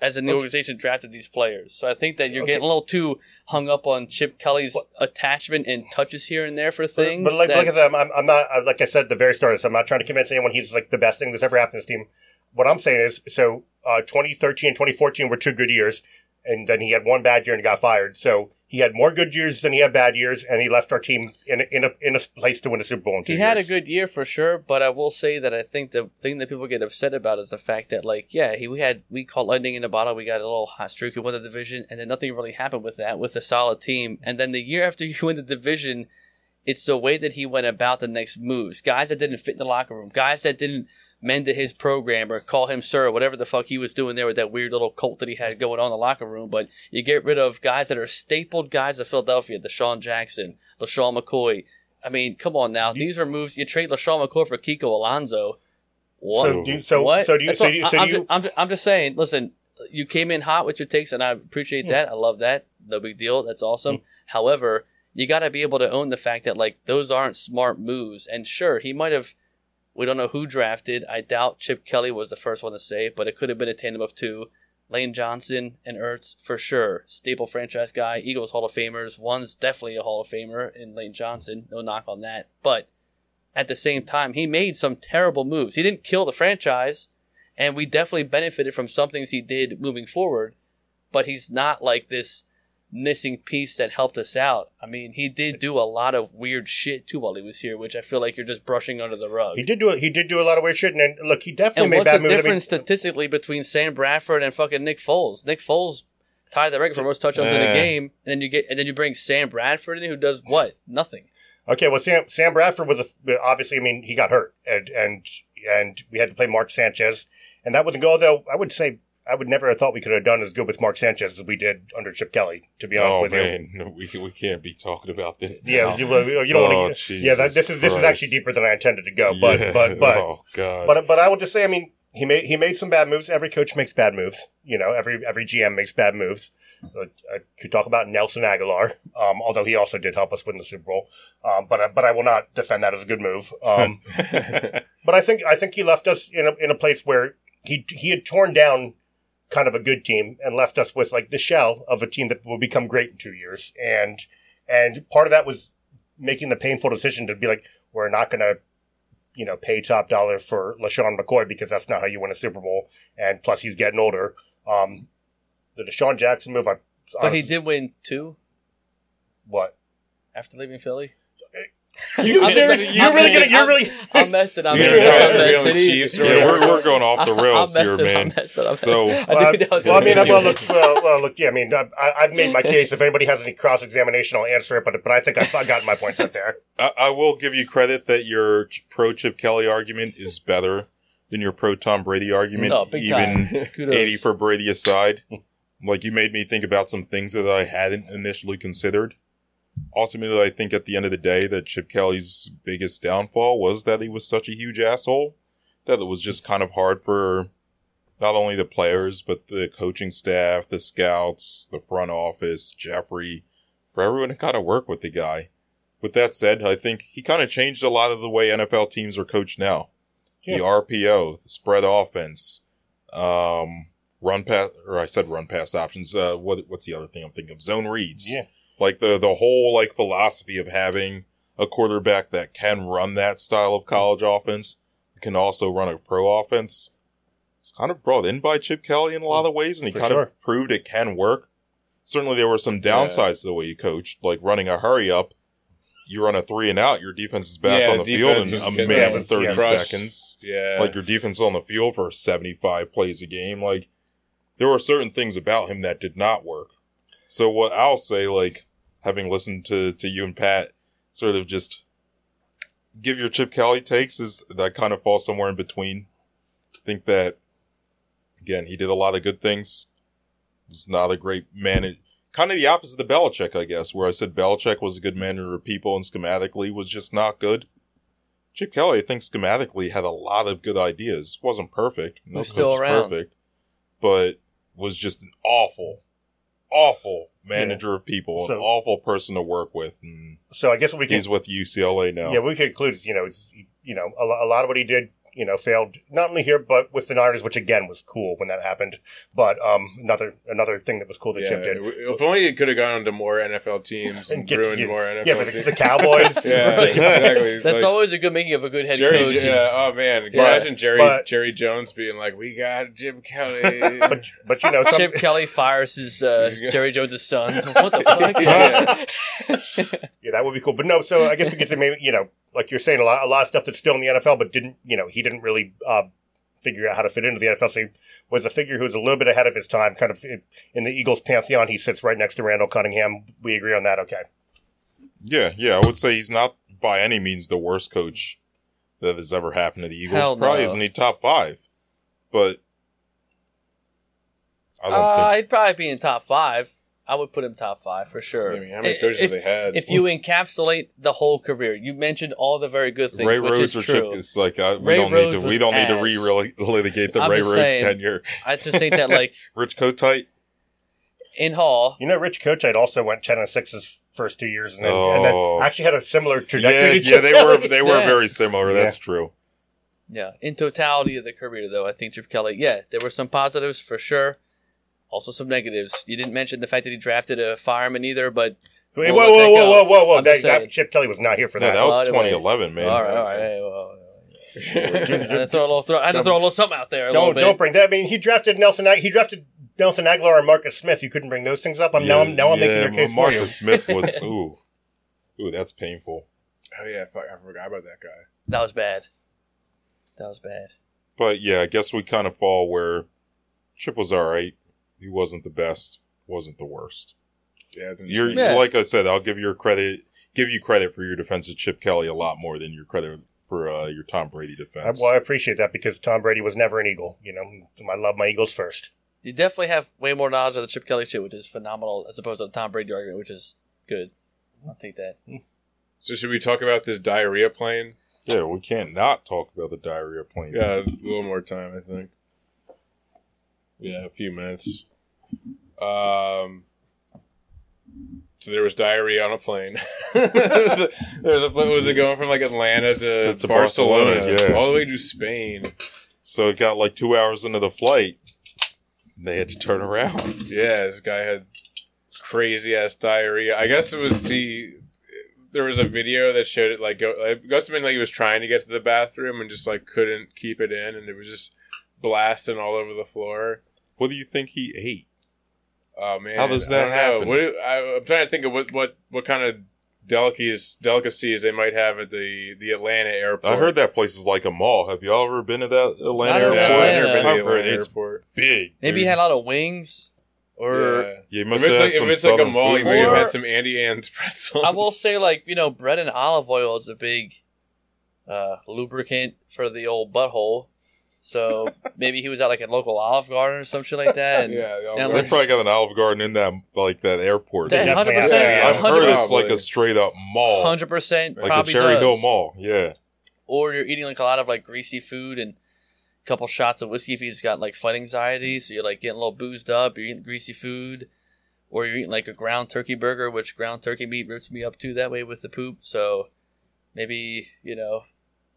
as an Okay. organization drafted these players. So I think that you're Okay. getting a little too hung up on Chip Kelly's attachment and touches here and there for things. but like, that- like I said, I'm, I'm, not like I said at the very start of this. I'm not trying to convince anyone he's like the best thing that's ever happened to this team. What I'm saying is, so uh, 2013 and 2014 were two good years, and then he had one bad year and got fired. So he had more good years than he had bad years, and he left our team in a, in a in a place to win a Super Bowl. He had a good year for sure, but I will say that I think the thing that people get upset about is the fact that, like, yeah, he we had we caught lightning in a bottle, we got a little hot streak, we won the division, and then nothing really happened with that with a solid team. And then the year after you win the division, it's the way that he went about the next moves. Guys that didn't fit in the locker room, guys that didn't mend to his program or call him sir, or whatever the fuck he was doing there with that weird little cult that he had going on in the locker room. But you get rid of guys that are stapled guys of Philadelphia, DeSean Jackson, LeSean McCoy. I mean, come on now. These are moves. You trade LeSean McCoy for Kiko Alonso. What? So do you, so what? so do you That's so all- do you, I- so I'm, do you ju- I'm, ju- I'm just saying. Listen, you came in hot with your takes, and I appreciate Yeah. that. I love that. No big deal. That's awesome. Mm. However, you got to be able to own the fact that like those aren't smart moves. And sure, he might have. We don't know who drafted. I doubt Chip Kelly was the first one to say but it could have been a tandem of two. Lane Johnson and Ertz for sure. Staple franchise guy, Eagles Hall of Famers. One's definitely a Hall of Famer in Lane Johnson. No knock on that. But at the same time, he made some terrible moves. He didn't kill the franchise, and we definitely benefited from some things he did moving forward. But he's not like this missing piece that helped us out. I mean, he did do a lot of weird shit too while he was here, which I feel like you're just brushing under the rug. he did do it. He did do a lot of weird shit, and then, look, he definitely And made what's bad the moves. I mean, difference statistically between Sam Bradford and fucking Nick Foles? Nick Foles tied the record for most touchdowns in a game, and then you get and then you bring Sam Bradford in who does what? Nothing. Okay, well, Sam Sam Bradford was a, obviously. I mean, he got hurt, and and and we had to play Mark Sanchez, and that wasn't good. Though I would say I would never have thought we could have done as good with Mark Sanchez as we did under Chip Kelly. To be honest Oh with you, man, no, we we can't be talking about this. yeah, you, you don't Oh, want to. Yeah, that, this is this is actually deeper than I intended to go. But Yeah. but but oh god, but but I will just say, I mean, he made he made some bad moves. Every coach makes bad moves. You know, every every GM makes bad moves. Uh, I could talk about Nelson Agholor, um, although he also did help us win the Super Bowl. Um, but I, but I will not defend that as a good move. Um, but I think I think he left us in a in a place where he he had torn down kind of a good team and left us with like the shell of a team that will become great in two years. And and part of that was making the painful decision to be like, we're not going to you know, pay top dollar for LeSean McCoy because that's not how you win a Super Bowl. And plus, he's getting older. Um, the DeSean Jackson move, I. But he did win two What? after leaving Philly. You I'm serious? just- You're I'm really gonna. messing- You're I'm- really. I'm messing. I'm messing. yeah, I'm yeah, messing. yeah, Easy. Chiefs, yeah, we're, we're going off the I'm rails here, man. I'm messing, I'm So- Well, I I, knew that uh, was well, I gonna mean, well, look, well, well, look, yeah, I mean, I, I- I've made my case. If anybody has any cross examination, I'll answer it. But but I think I've, I got my points out there. I, I will give you credit that your pro Chip Kelly argument is better than your pro Tom Brady argument. No, big even time. 80 for Brady aside. Like you made me think about some things that I hadn't initially considered. Ultimately, I think at the end of the day that Chip Kelly's biggest downfall was that he was such a huge asshole that it was just kind of hard for not only the players, but the coaching staff, the scouts, the front office, Jeffrey, for everyone to kind of work with the guy. With that said, I think he kind of changed a lot of the way NFL teams are coached now. Yeah. The RPO, the spread offense, um, run pass, or I said run pass options. Uh, what, what's the other thing I'm thinking of? Zone reads. Yeah. Like the, the whole like philosophy of having a quarterback that can run that style of college offense, can also run a pro offense. It's kind of brought in by Chip Kelly in a lot of ways, and he For kind sure. of proved it can work. Certainly, there were some downsides to the way he coached, like running a hurry up. You run a three and out, your defense is back Yeah, on the field in defense was a minute and 30 crushed. seconds. Yeah. Like your defense on the field for 75 plays a game. Like, there were certain things about him that did not work. So, what I'll say, like, having listened to, to you and Pat sort of just give your Chip Kelly takes, is that kind of falls somewhere in between. I think that, again, he did a lot of good things. He's not a great manager. Kind of the opposite of Belichick, I guess, where I said Belichick was a good manager of people and schematically was just not good. Chip Kelly, I think schematically had a lot of good ideas. Wasn't perfect. No coach still around? perfect. But was just an awful, awful manager of people, So- an awful person to work with, and So I guess what we can he's with UCLA now. Yeah, we could conclude, you know, it's, you know, a, a lot of what he did, you know, failed not only here but with the Niners, which again was cool when that happened. But um, another another thing that was cool that Yeah, Chip did. if only it could have gone to more NFL teams and, And get- ruined yeah, more NFL Yeah, but the, teams. the Cowboys. yeah, Right. exactly. That's Like, always a good making of a good head Jerry, coach. is- yeah, oh man, Yeah. imagine Jerry But- Jerry Jones being like, "We got Jim Kelly." But but you know, some, Chip Kelly fires his uh, Jerry Jones' son. What the fuck? Yeah. yeah, that would be cool. But no, so I guess we could say maybe you know, like you're saying, a lot a lot of stuff that's still in the NFL, but didn't you know he didn't really uh, figure out how to fit into the NFL. So he was a figure who was a little bit ahead of his time, kind of in, in the Eagles pantheon. He sits right next to Randall Cunningham. We agree on that. Okay. yeah, yeah. I would say he's not by any means the worst coach that has ever happened to the Eagles. Hell Probably no. isn't he top five, but I don't Uh, think. he'd probably be in top five. I would put him top five for sure. I mean, how many I- coaches if, have they had? if you encapsulate the whole career, you mentioned all the very good things, Ray which Rhodes is true. Chip is like uh, we Ray don't need to we don't need to ass. re-litigate the I'm Ray just Rhodes saying. tenure. I just think that like Rich Kotite, in Hall, You know, Rich Kotite also went ten and six his first two years, and then, and Oh. then actually had a similar yeah, trajectory. to yeah, they were they were Yeah. very similar. Yeah. That's true. yeah, in totality of the career though, I think Chip Kelly, yeah, there were some positives for sure. Also some negatives. You didn't mention the fact that he drafted a fireman either, but Wait, Well, whoa, let whoa, whoa, whoa, whoa, whoa! I'm That, that Chip Kelly was not here for No, that. that was By 2011, man. all right, all right. Hey, well, I had to throw a little, throw, I had to throw a little something out there. A don't bit. don't bring that. I mean, he drafted Nelson. He drafted Nelson Agholor and Marcus Smith. You couldn't bring those things up. I'm now. I'm now. I'm making your yeah, case for you. Marcus Smith was ooh, ooh, that's painful. oh yeah, fuck, I forgot about that guy. That was bad. That was bad. But yeah, I guess we kind of fall where Chip was all right. He wasn't the best, wasn't the worst. Yeah, You're. Yeah. like I said, I'll give your credit, give you credit for your defense of Chip Kelly a lot more than your credit for uh, your Tom Brady I, defense. well, I appreciate that because Tom Brady was never an Eagle. You know, I love my Eagles first. You definitely have way more knowledge of the Chip Kelly shit, which is phenomenal, as opposed to the Tom Brady argument, which is good. I'll take that. So should we talk about this diarrhea plane? yeah, we can't not talk about the diarrhea plane. Yeah, a little more time, I think. Yeah, a few minutes. Um, so there was diarrhea on a plane. there was a, there was a was it going from like Atlanta to, To- to Barcelona, Barcelona, yeah. all the way to Spain. So it got like two hours into the flight. and They had to turn around. Yeah, this guy had crazy ass diarrhea. I guess it was the there was a video that showed it like go. It must have been like he was trying to get to the bathroom and just like couldn't keep it in, and it was just blasting all over the floor. What do you think he ate? Oh man, How does that don't happen? What do, I, I'm trying to think of what what what kind of delicacies delicacies they might have at the the Atlanta airport. I heard that place is like a mall. Have y'all ever been to that Atlanta Not in Yeah, airport? I've never been to the I've Atlanta it's airport. big. Maybe dude. he had a lot of wings, or yeah. You If must it's have like, had some if it's like a mall, food. you might have had some Auntie Anne's pretzels. I will say, like you know, bread and olive oil is a big uh, lubricant for the old butthole. So maybe he was at like a local Olive Garden or some shit like that. And yeah, the and They let's- probably got an Olive Garden in that like that airport. That 100%, yeah. I've heard it's like a straight up mall, hundred percent, like the Cherry does. Hill Mall. Yeah, Or you're eating like a lot of like greasy food and a couple shots of whiskey if he's got like fight anxiety, so you're like getting a little boozed up. You're eating greasy food, or you're eating like a ground turkey burger, which ground turkey meat rips me up too that way with the poop. So maybe you know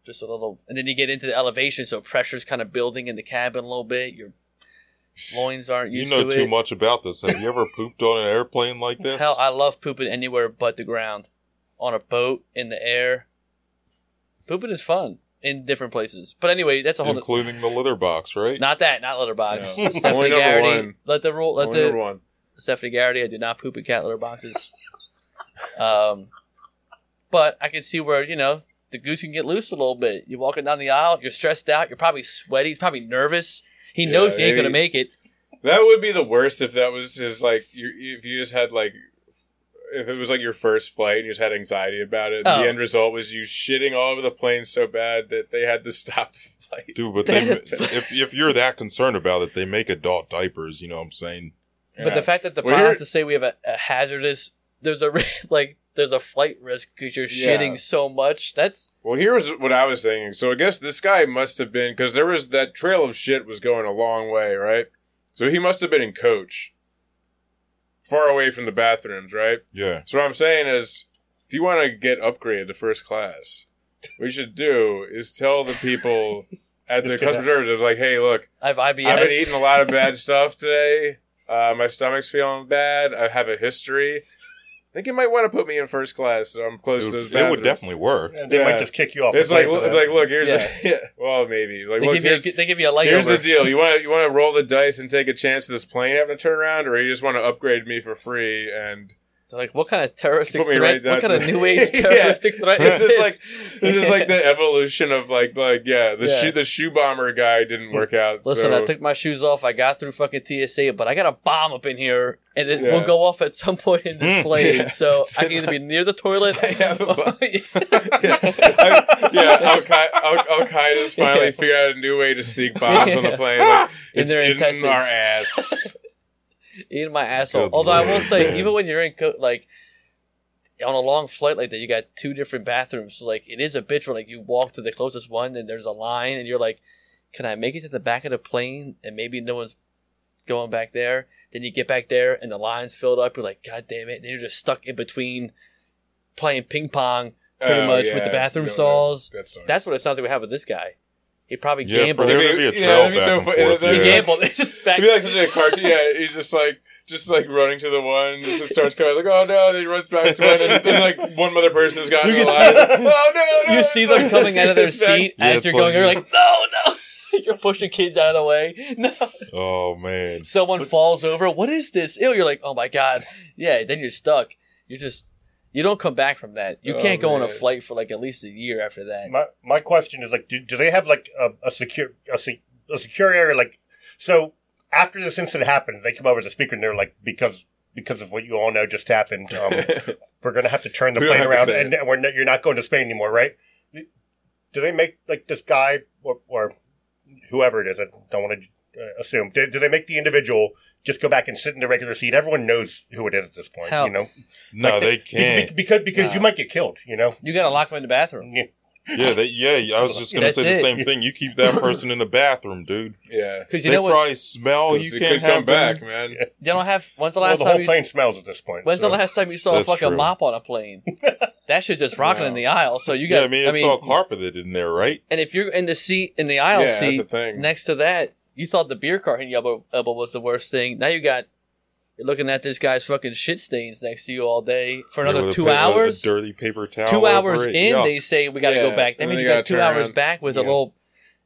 just a little, and then you get into the elevation, so pressure's kind of building in the cabin a little bit. Your loins aren't you know to too it. much about this. Have you ever pooped on an airplane like this? Hell, I love pooping anywhere but the ground, on a boat, in the air. Pooping is fun in different places. But anyway, that's a whole. including the litter box, right? Not that, not litter box. No. Stephanie Only number Garrity, one. let the rule, let Only number the one. Stephanie Garrity. I do not poop in cat litter boxes. um, but I can see where you know the goose can get loose a little bit. You're walking down the aisle, you're stressed out, you're probably sweaty, he's probably nervous. He Yeah, knows he ain't maybe- gonna make it. That would be the worst if that was just like you if you just had like if it was like your first flight and you just had anxiety about it. Oh. The end result was you shitting all over the plane so bad that they had to stop the flight. Dude, but they, if if you're that concerned about it, they make adult diapers. You know what I'm saying? But Yeah. the fact that the Well, pilot here- has to say we have a, a hazardous, there's a like there's a flight risk because you're Yeah. shitting so much. That's Well, here's what I was thinking. So I guess this guy must have been because there was that trail of shit was going a long way, right? So he must have been in coach. far away from the bathrooms, right? Yeah. So what I'm saying is, if you want to get upgraded to first class, what you should do is tell the people at the customer service, it's like, hey, look, I have IBS. I've been eating a lot of bad stuff today. Uh, my stomach's feeling bad. I have a history. I think you might want to put me in first class so I'm close It to would, those it would definitely work. And they Yeah. might just kick you off. It's the like, plane it's like, look, here's Yeah. a, yeah. Well, maybe like, They look, give, you a, they give you a leg here's over. the deal. You want to you want to roll the dice and take a chance of this plane having to turn around, or you just want to upgrade me for free and They're like, what kind of terroristic threat? right what kind of new age Yeah. terroristic threat this is is this? like this is like the evolution of like like yeah the Yeah. shoe the shoe bomber guy didn't work out. Listen, so, I took my shoes off. I got through fucking TSA, but I got a bomb up in here, and it Yeah. will go off at some point in this Hmm. plane. Yeah. So I can either be near the toilet. I have a bomb. yeah, I- yeah, Al Qaeda's finally Yeah. figured out a new way to sneak bombs on the plane. Like, In it's their in intestines. our ass. In my asshole. Good Although I will say, man. even when you're in co- like on a long flight like that, you got two different bathrooms. So like it is a bitch when like you walk to the closest one and there's a line and you're like, can I make it to the back of the plane and maybe no one's going back there? Then you get back there and the line's filled up. You're like, god damn it! And you're just stuck in between playing ping pong pretty Oh, much yeah, with the bathroom stalls. That. That's what it sounds like we have with this guy. He probably Yeah, gambled. for there to be a trail yeah, back so and forth. it'd He yeah. gambled. It's just back. It'd be like such a cartoon. Yeah, he's just like just like running to the one, just starts coming like, oh no, then he runs back to it, and, and like one other person's got You in the see- oh no, no, you see them coming out of their seat Yeah, as you're going. like- You're like, no, no. You're pushing kids out of the way. No. Oh man. Someone falls over. What is this? Ew. You're like, oh my god. Yeah. Then you're stuck. You're just. You don't come back from that. You Oh, can't go on a flight for like at least a year after that. My my question is like, do, do they have like a, a secure a, se- a secure area? Like, so after this incident happens, they come over as a speaker and they're like, because because of what you all know just happened, um, we're gonna have to turn the We plane around, and we're you're not going to Spain anymore, right? Do they make like this guy or, or whoever it is? I don't want to Uh, assume. Do, do they make the individual just go back and sit in the regular seat? Everyone knows who it is at this point, Hell. you know. No, Like, they be- can't. because because Nah. you might get killed, you know. You gotta lock them in the bathroom. Yeah. Yeah, they, yeah. I was just gonna That's say the it. same thing. You keep that person in the bathroom, dude. yeah, Because you they know probably what's, smell. You it can't could have come back, them. man. you don't have. When's the Well, last the time whole you? plane smells at this point. When's so- the last time you saw a fucking true. mop on a plane? that shit's just rocking in the aisle. So you got. Yeah, I mean it's all carpeted in there, right? And if you're in the seat in the aisle Yeah, seat thing. next to that, you thought the beer cart in your elbow, elbow was the worst thing. Now you got you're looking at this guy's fucking shit stains next to you all day for Yeah, another with a two pa- with a hours. dirty paper towel. Two over hours it. in, Yuck. they say we got to Yeah, go back. That and means you you got two hours around. back with a little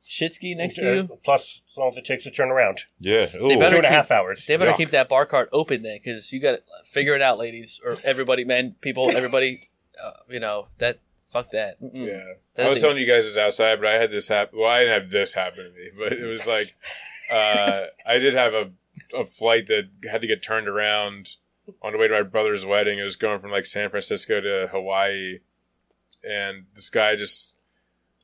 shit ski next to you. Uh, Plus, as long as it takes to turn around, yeah. They Ooh. better two and a keep- half hours. They better Yuck. keep that bar cart open then, because you got to figure it out, ladies, or everybody, men, people, everybody. Uh, you know that. Fuck that. Mm-mm. Yeah, That's I was a- telling you guys this outside, but I had this happen. Well, I didn't have this happen to me, but it was like uh, I did have a a flight that had to get turned around on the way to my brother's wedding. It was going from like San Francisco to Hawaii, and this guy just,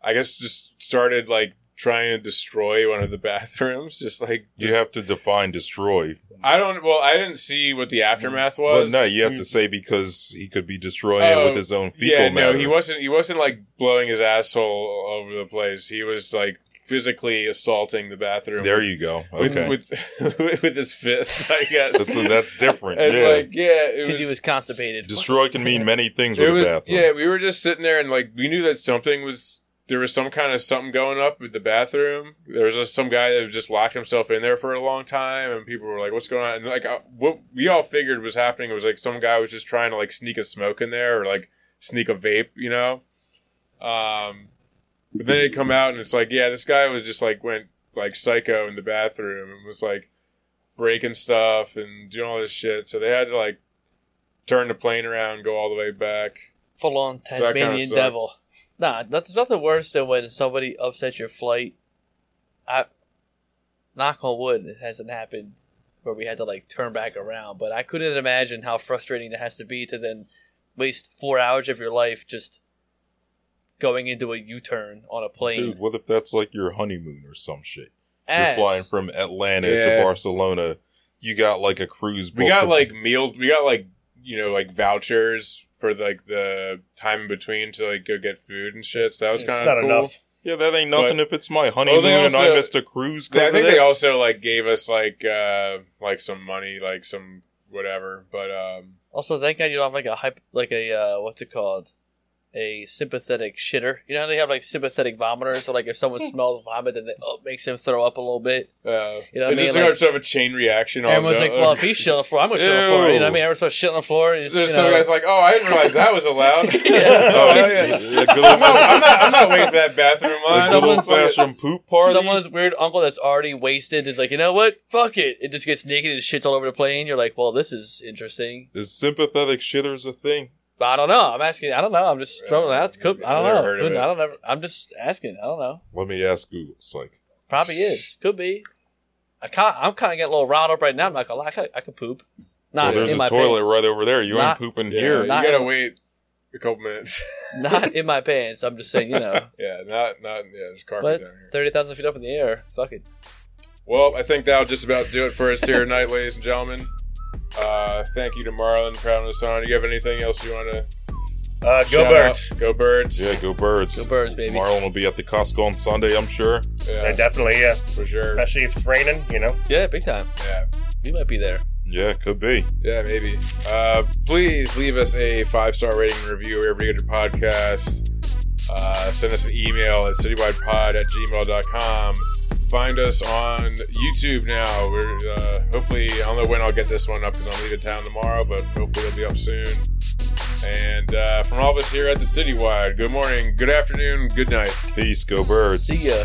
I guess, just started like trying to destroy one of the bathrooms. Just like You have to define destroy. I don't. Well, I didn't see what the aftermath Well, was. no, you have to mm. say because he could be destroying it Oh, with his own fecal yeah, matter. no, he wasn't. He wasn't like blowing his asshole over the place. He was like physically assaulting the bathroom. There with, you go. with, Okay, with with his fist. I guess that's that's different. and yeah, like yeah, Because he was constipated. destroy can mean many things it with was a bathroom. yeah. We were just sitting there and like we knew that something was. There was some kind of something going up with the bathroom. There was just some guy that just locked himself in there for a long time, and people were like, "What's going on?" And like, uh, what we all figured was happening was like some guy was just trying to like sneak a smoke in there or like sneak a vape, you know. Um, but then it come out and it's like, yeah, this guy was just like went like psycho in the bathroom and was like breaking stuff and doing all this shit. So they had to like turn the plane around, and go all the way back. Full on So Tasmanian sucked. devil. Nah, there's nothing worse than when somebody upsets your flight. I knock on wood, it hasn't happened where we had to like turn back around, but I couldn't imagine how frustrating it has to be to then waste four hours of your life just going into a U-turn on a plane. Dude, what if that's like your honeymoon or some shit? Ass. You're flying from Atlanta Yeah. to Barcelona. You got like a cruise. We got to- like meals. We got like you know like vouchers for like the time in between to like go get food and shit. So that was kind of cool. enough. yeah, that ain't nothing but- if it's my honeymoon and also- I missed a cruise. I think of they also like gave us like uh like some money, like some whatever. But um, Also, thank God you don't have like a hype, like a uh, what's it called, a sympathetic shitter. You know how they have like sympathetic vomiters, so like if someone smells vomit, then it oh, makes him throw up a little bit. uh, You know what I it's just mean? like, Like- sort of a chain reaction. all Everyone's like, well, if he's shitting on the floor, I'm gonna shit on the floor. You know what I mean? Everyone starts shitting on the floor. And it's, There's you some guys like, oh, I didn't realize that was allowed. Yeah. oh, yeah. yeah, I'm, not, I'm not. I'm not waiting for that bathroom the line. good old Someone's- fashioned poop party. someone's weird uncle that's already wasted is like, you know what? Fuck it. It just gets naked and shits all over the plane. You're like, well, this is interesting. Is sympathetic shitters a thing? But I don't know. I'm asking. I don't know. I'm just throwing it out. Could, I don't Never know. heard of Could- it. I don't know. I'm just asking. I don't know. Let me ask Google. It's like, Probably is. Could be. I can't, I'm kind of getting a little riled up right now. I'm not gonna lie. I could, I could poop. well, Not there's in a my toilet pants. right over there. You Not- ain't pooping Yeah, here. you Not- gotta wait a couple minutes. Not in my pants. I'm just saying, you know. yeah, not not. Yeah, there's carpet But down here. thirty thousand feet up in the air. Fuck it. Well, I think that'll just about do it for us here tonight, ladies and gentlemen. Uh, thank you to Marlin for having us on. Do you have anything else you want to? Uh, go birds. Go birds. Yeah, go birds. Go birds, baby. Marlin will be at the Costco on Sunday, I'm sure. Yeah, And definitely, yeah. for sure. Especially if it's raining, you know. Yeah, big time. Yeah. You might be there. Yeah, could be. Yeah, maybe. Uh, please leave us a five star rating and review wherever you get your podcast. Uh, send us an email at citywidepod at gmail.com. Find us on YouTube now. We're uh, hopefully, I don't know when I'll get this one up because I'm leaving town tomorrow, but hopefully it'll be up soon. And uh, from all of us here at the Citywide, good morning, good afternoon, good night. Peace, go birds. See ya.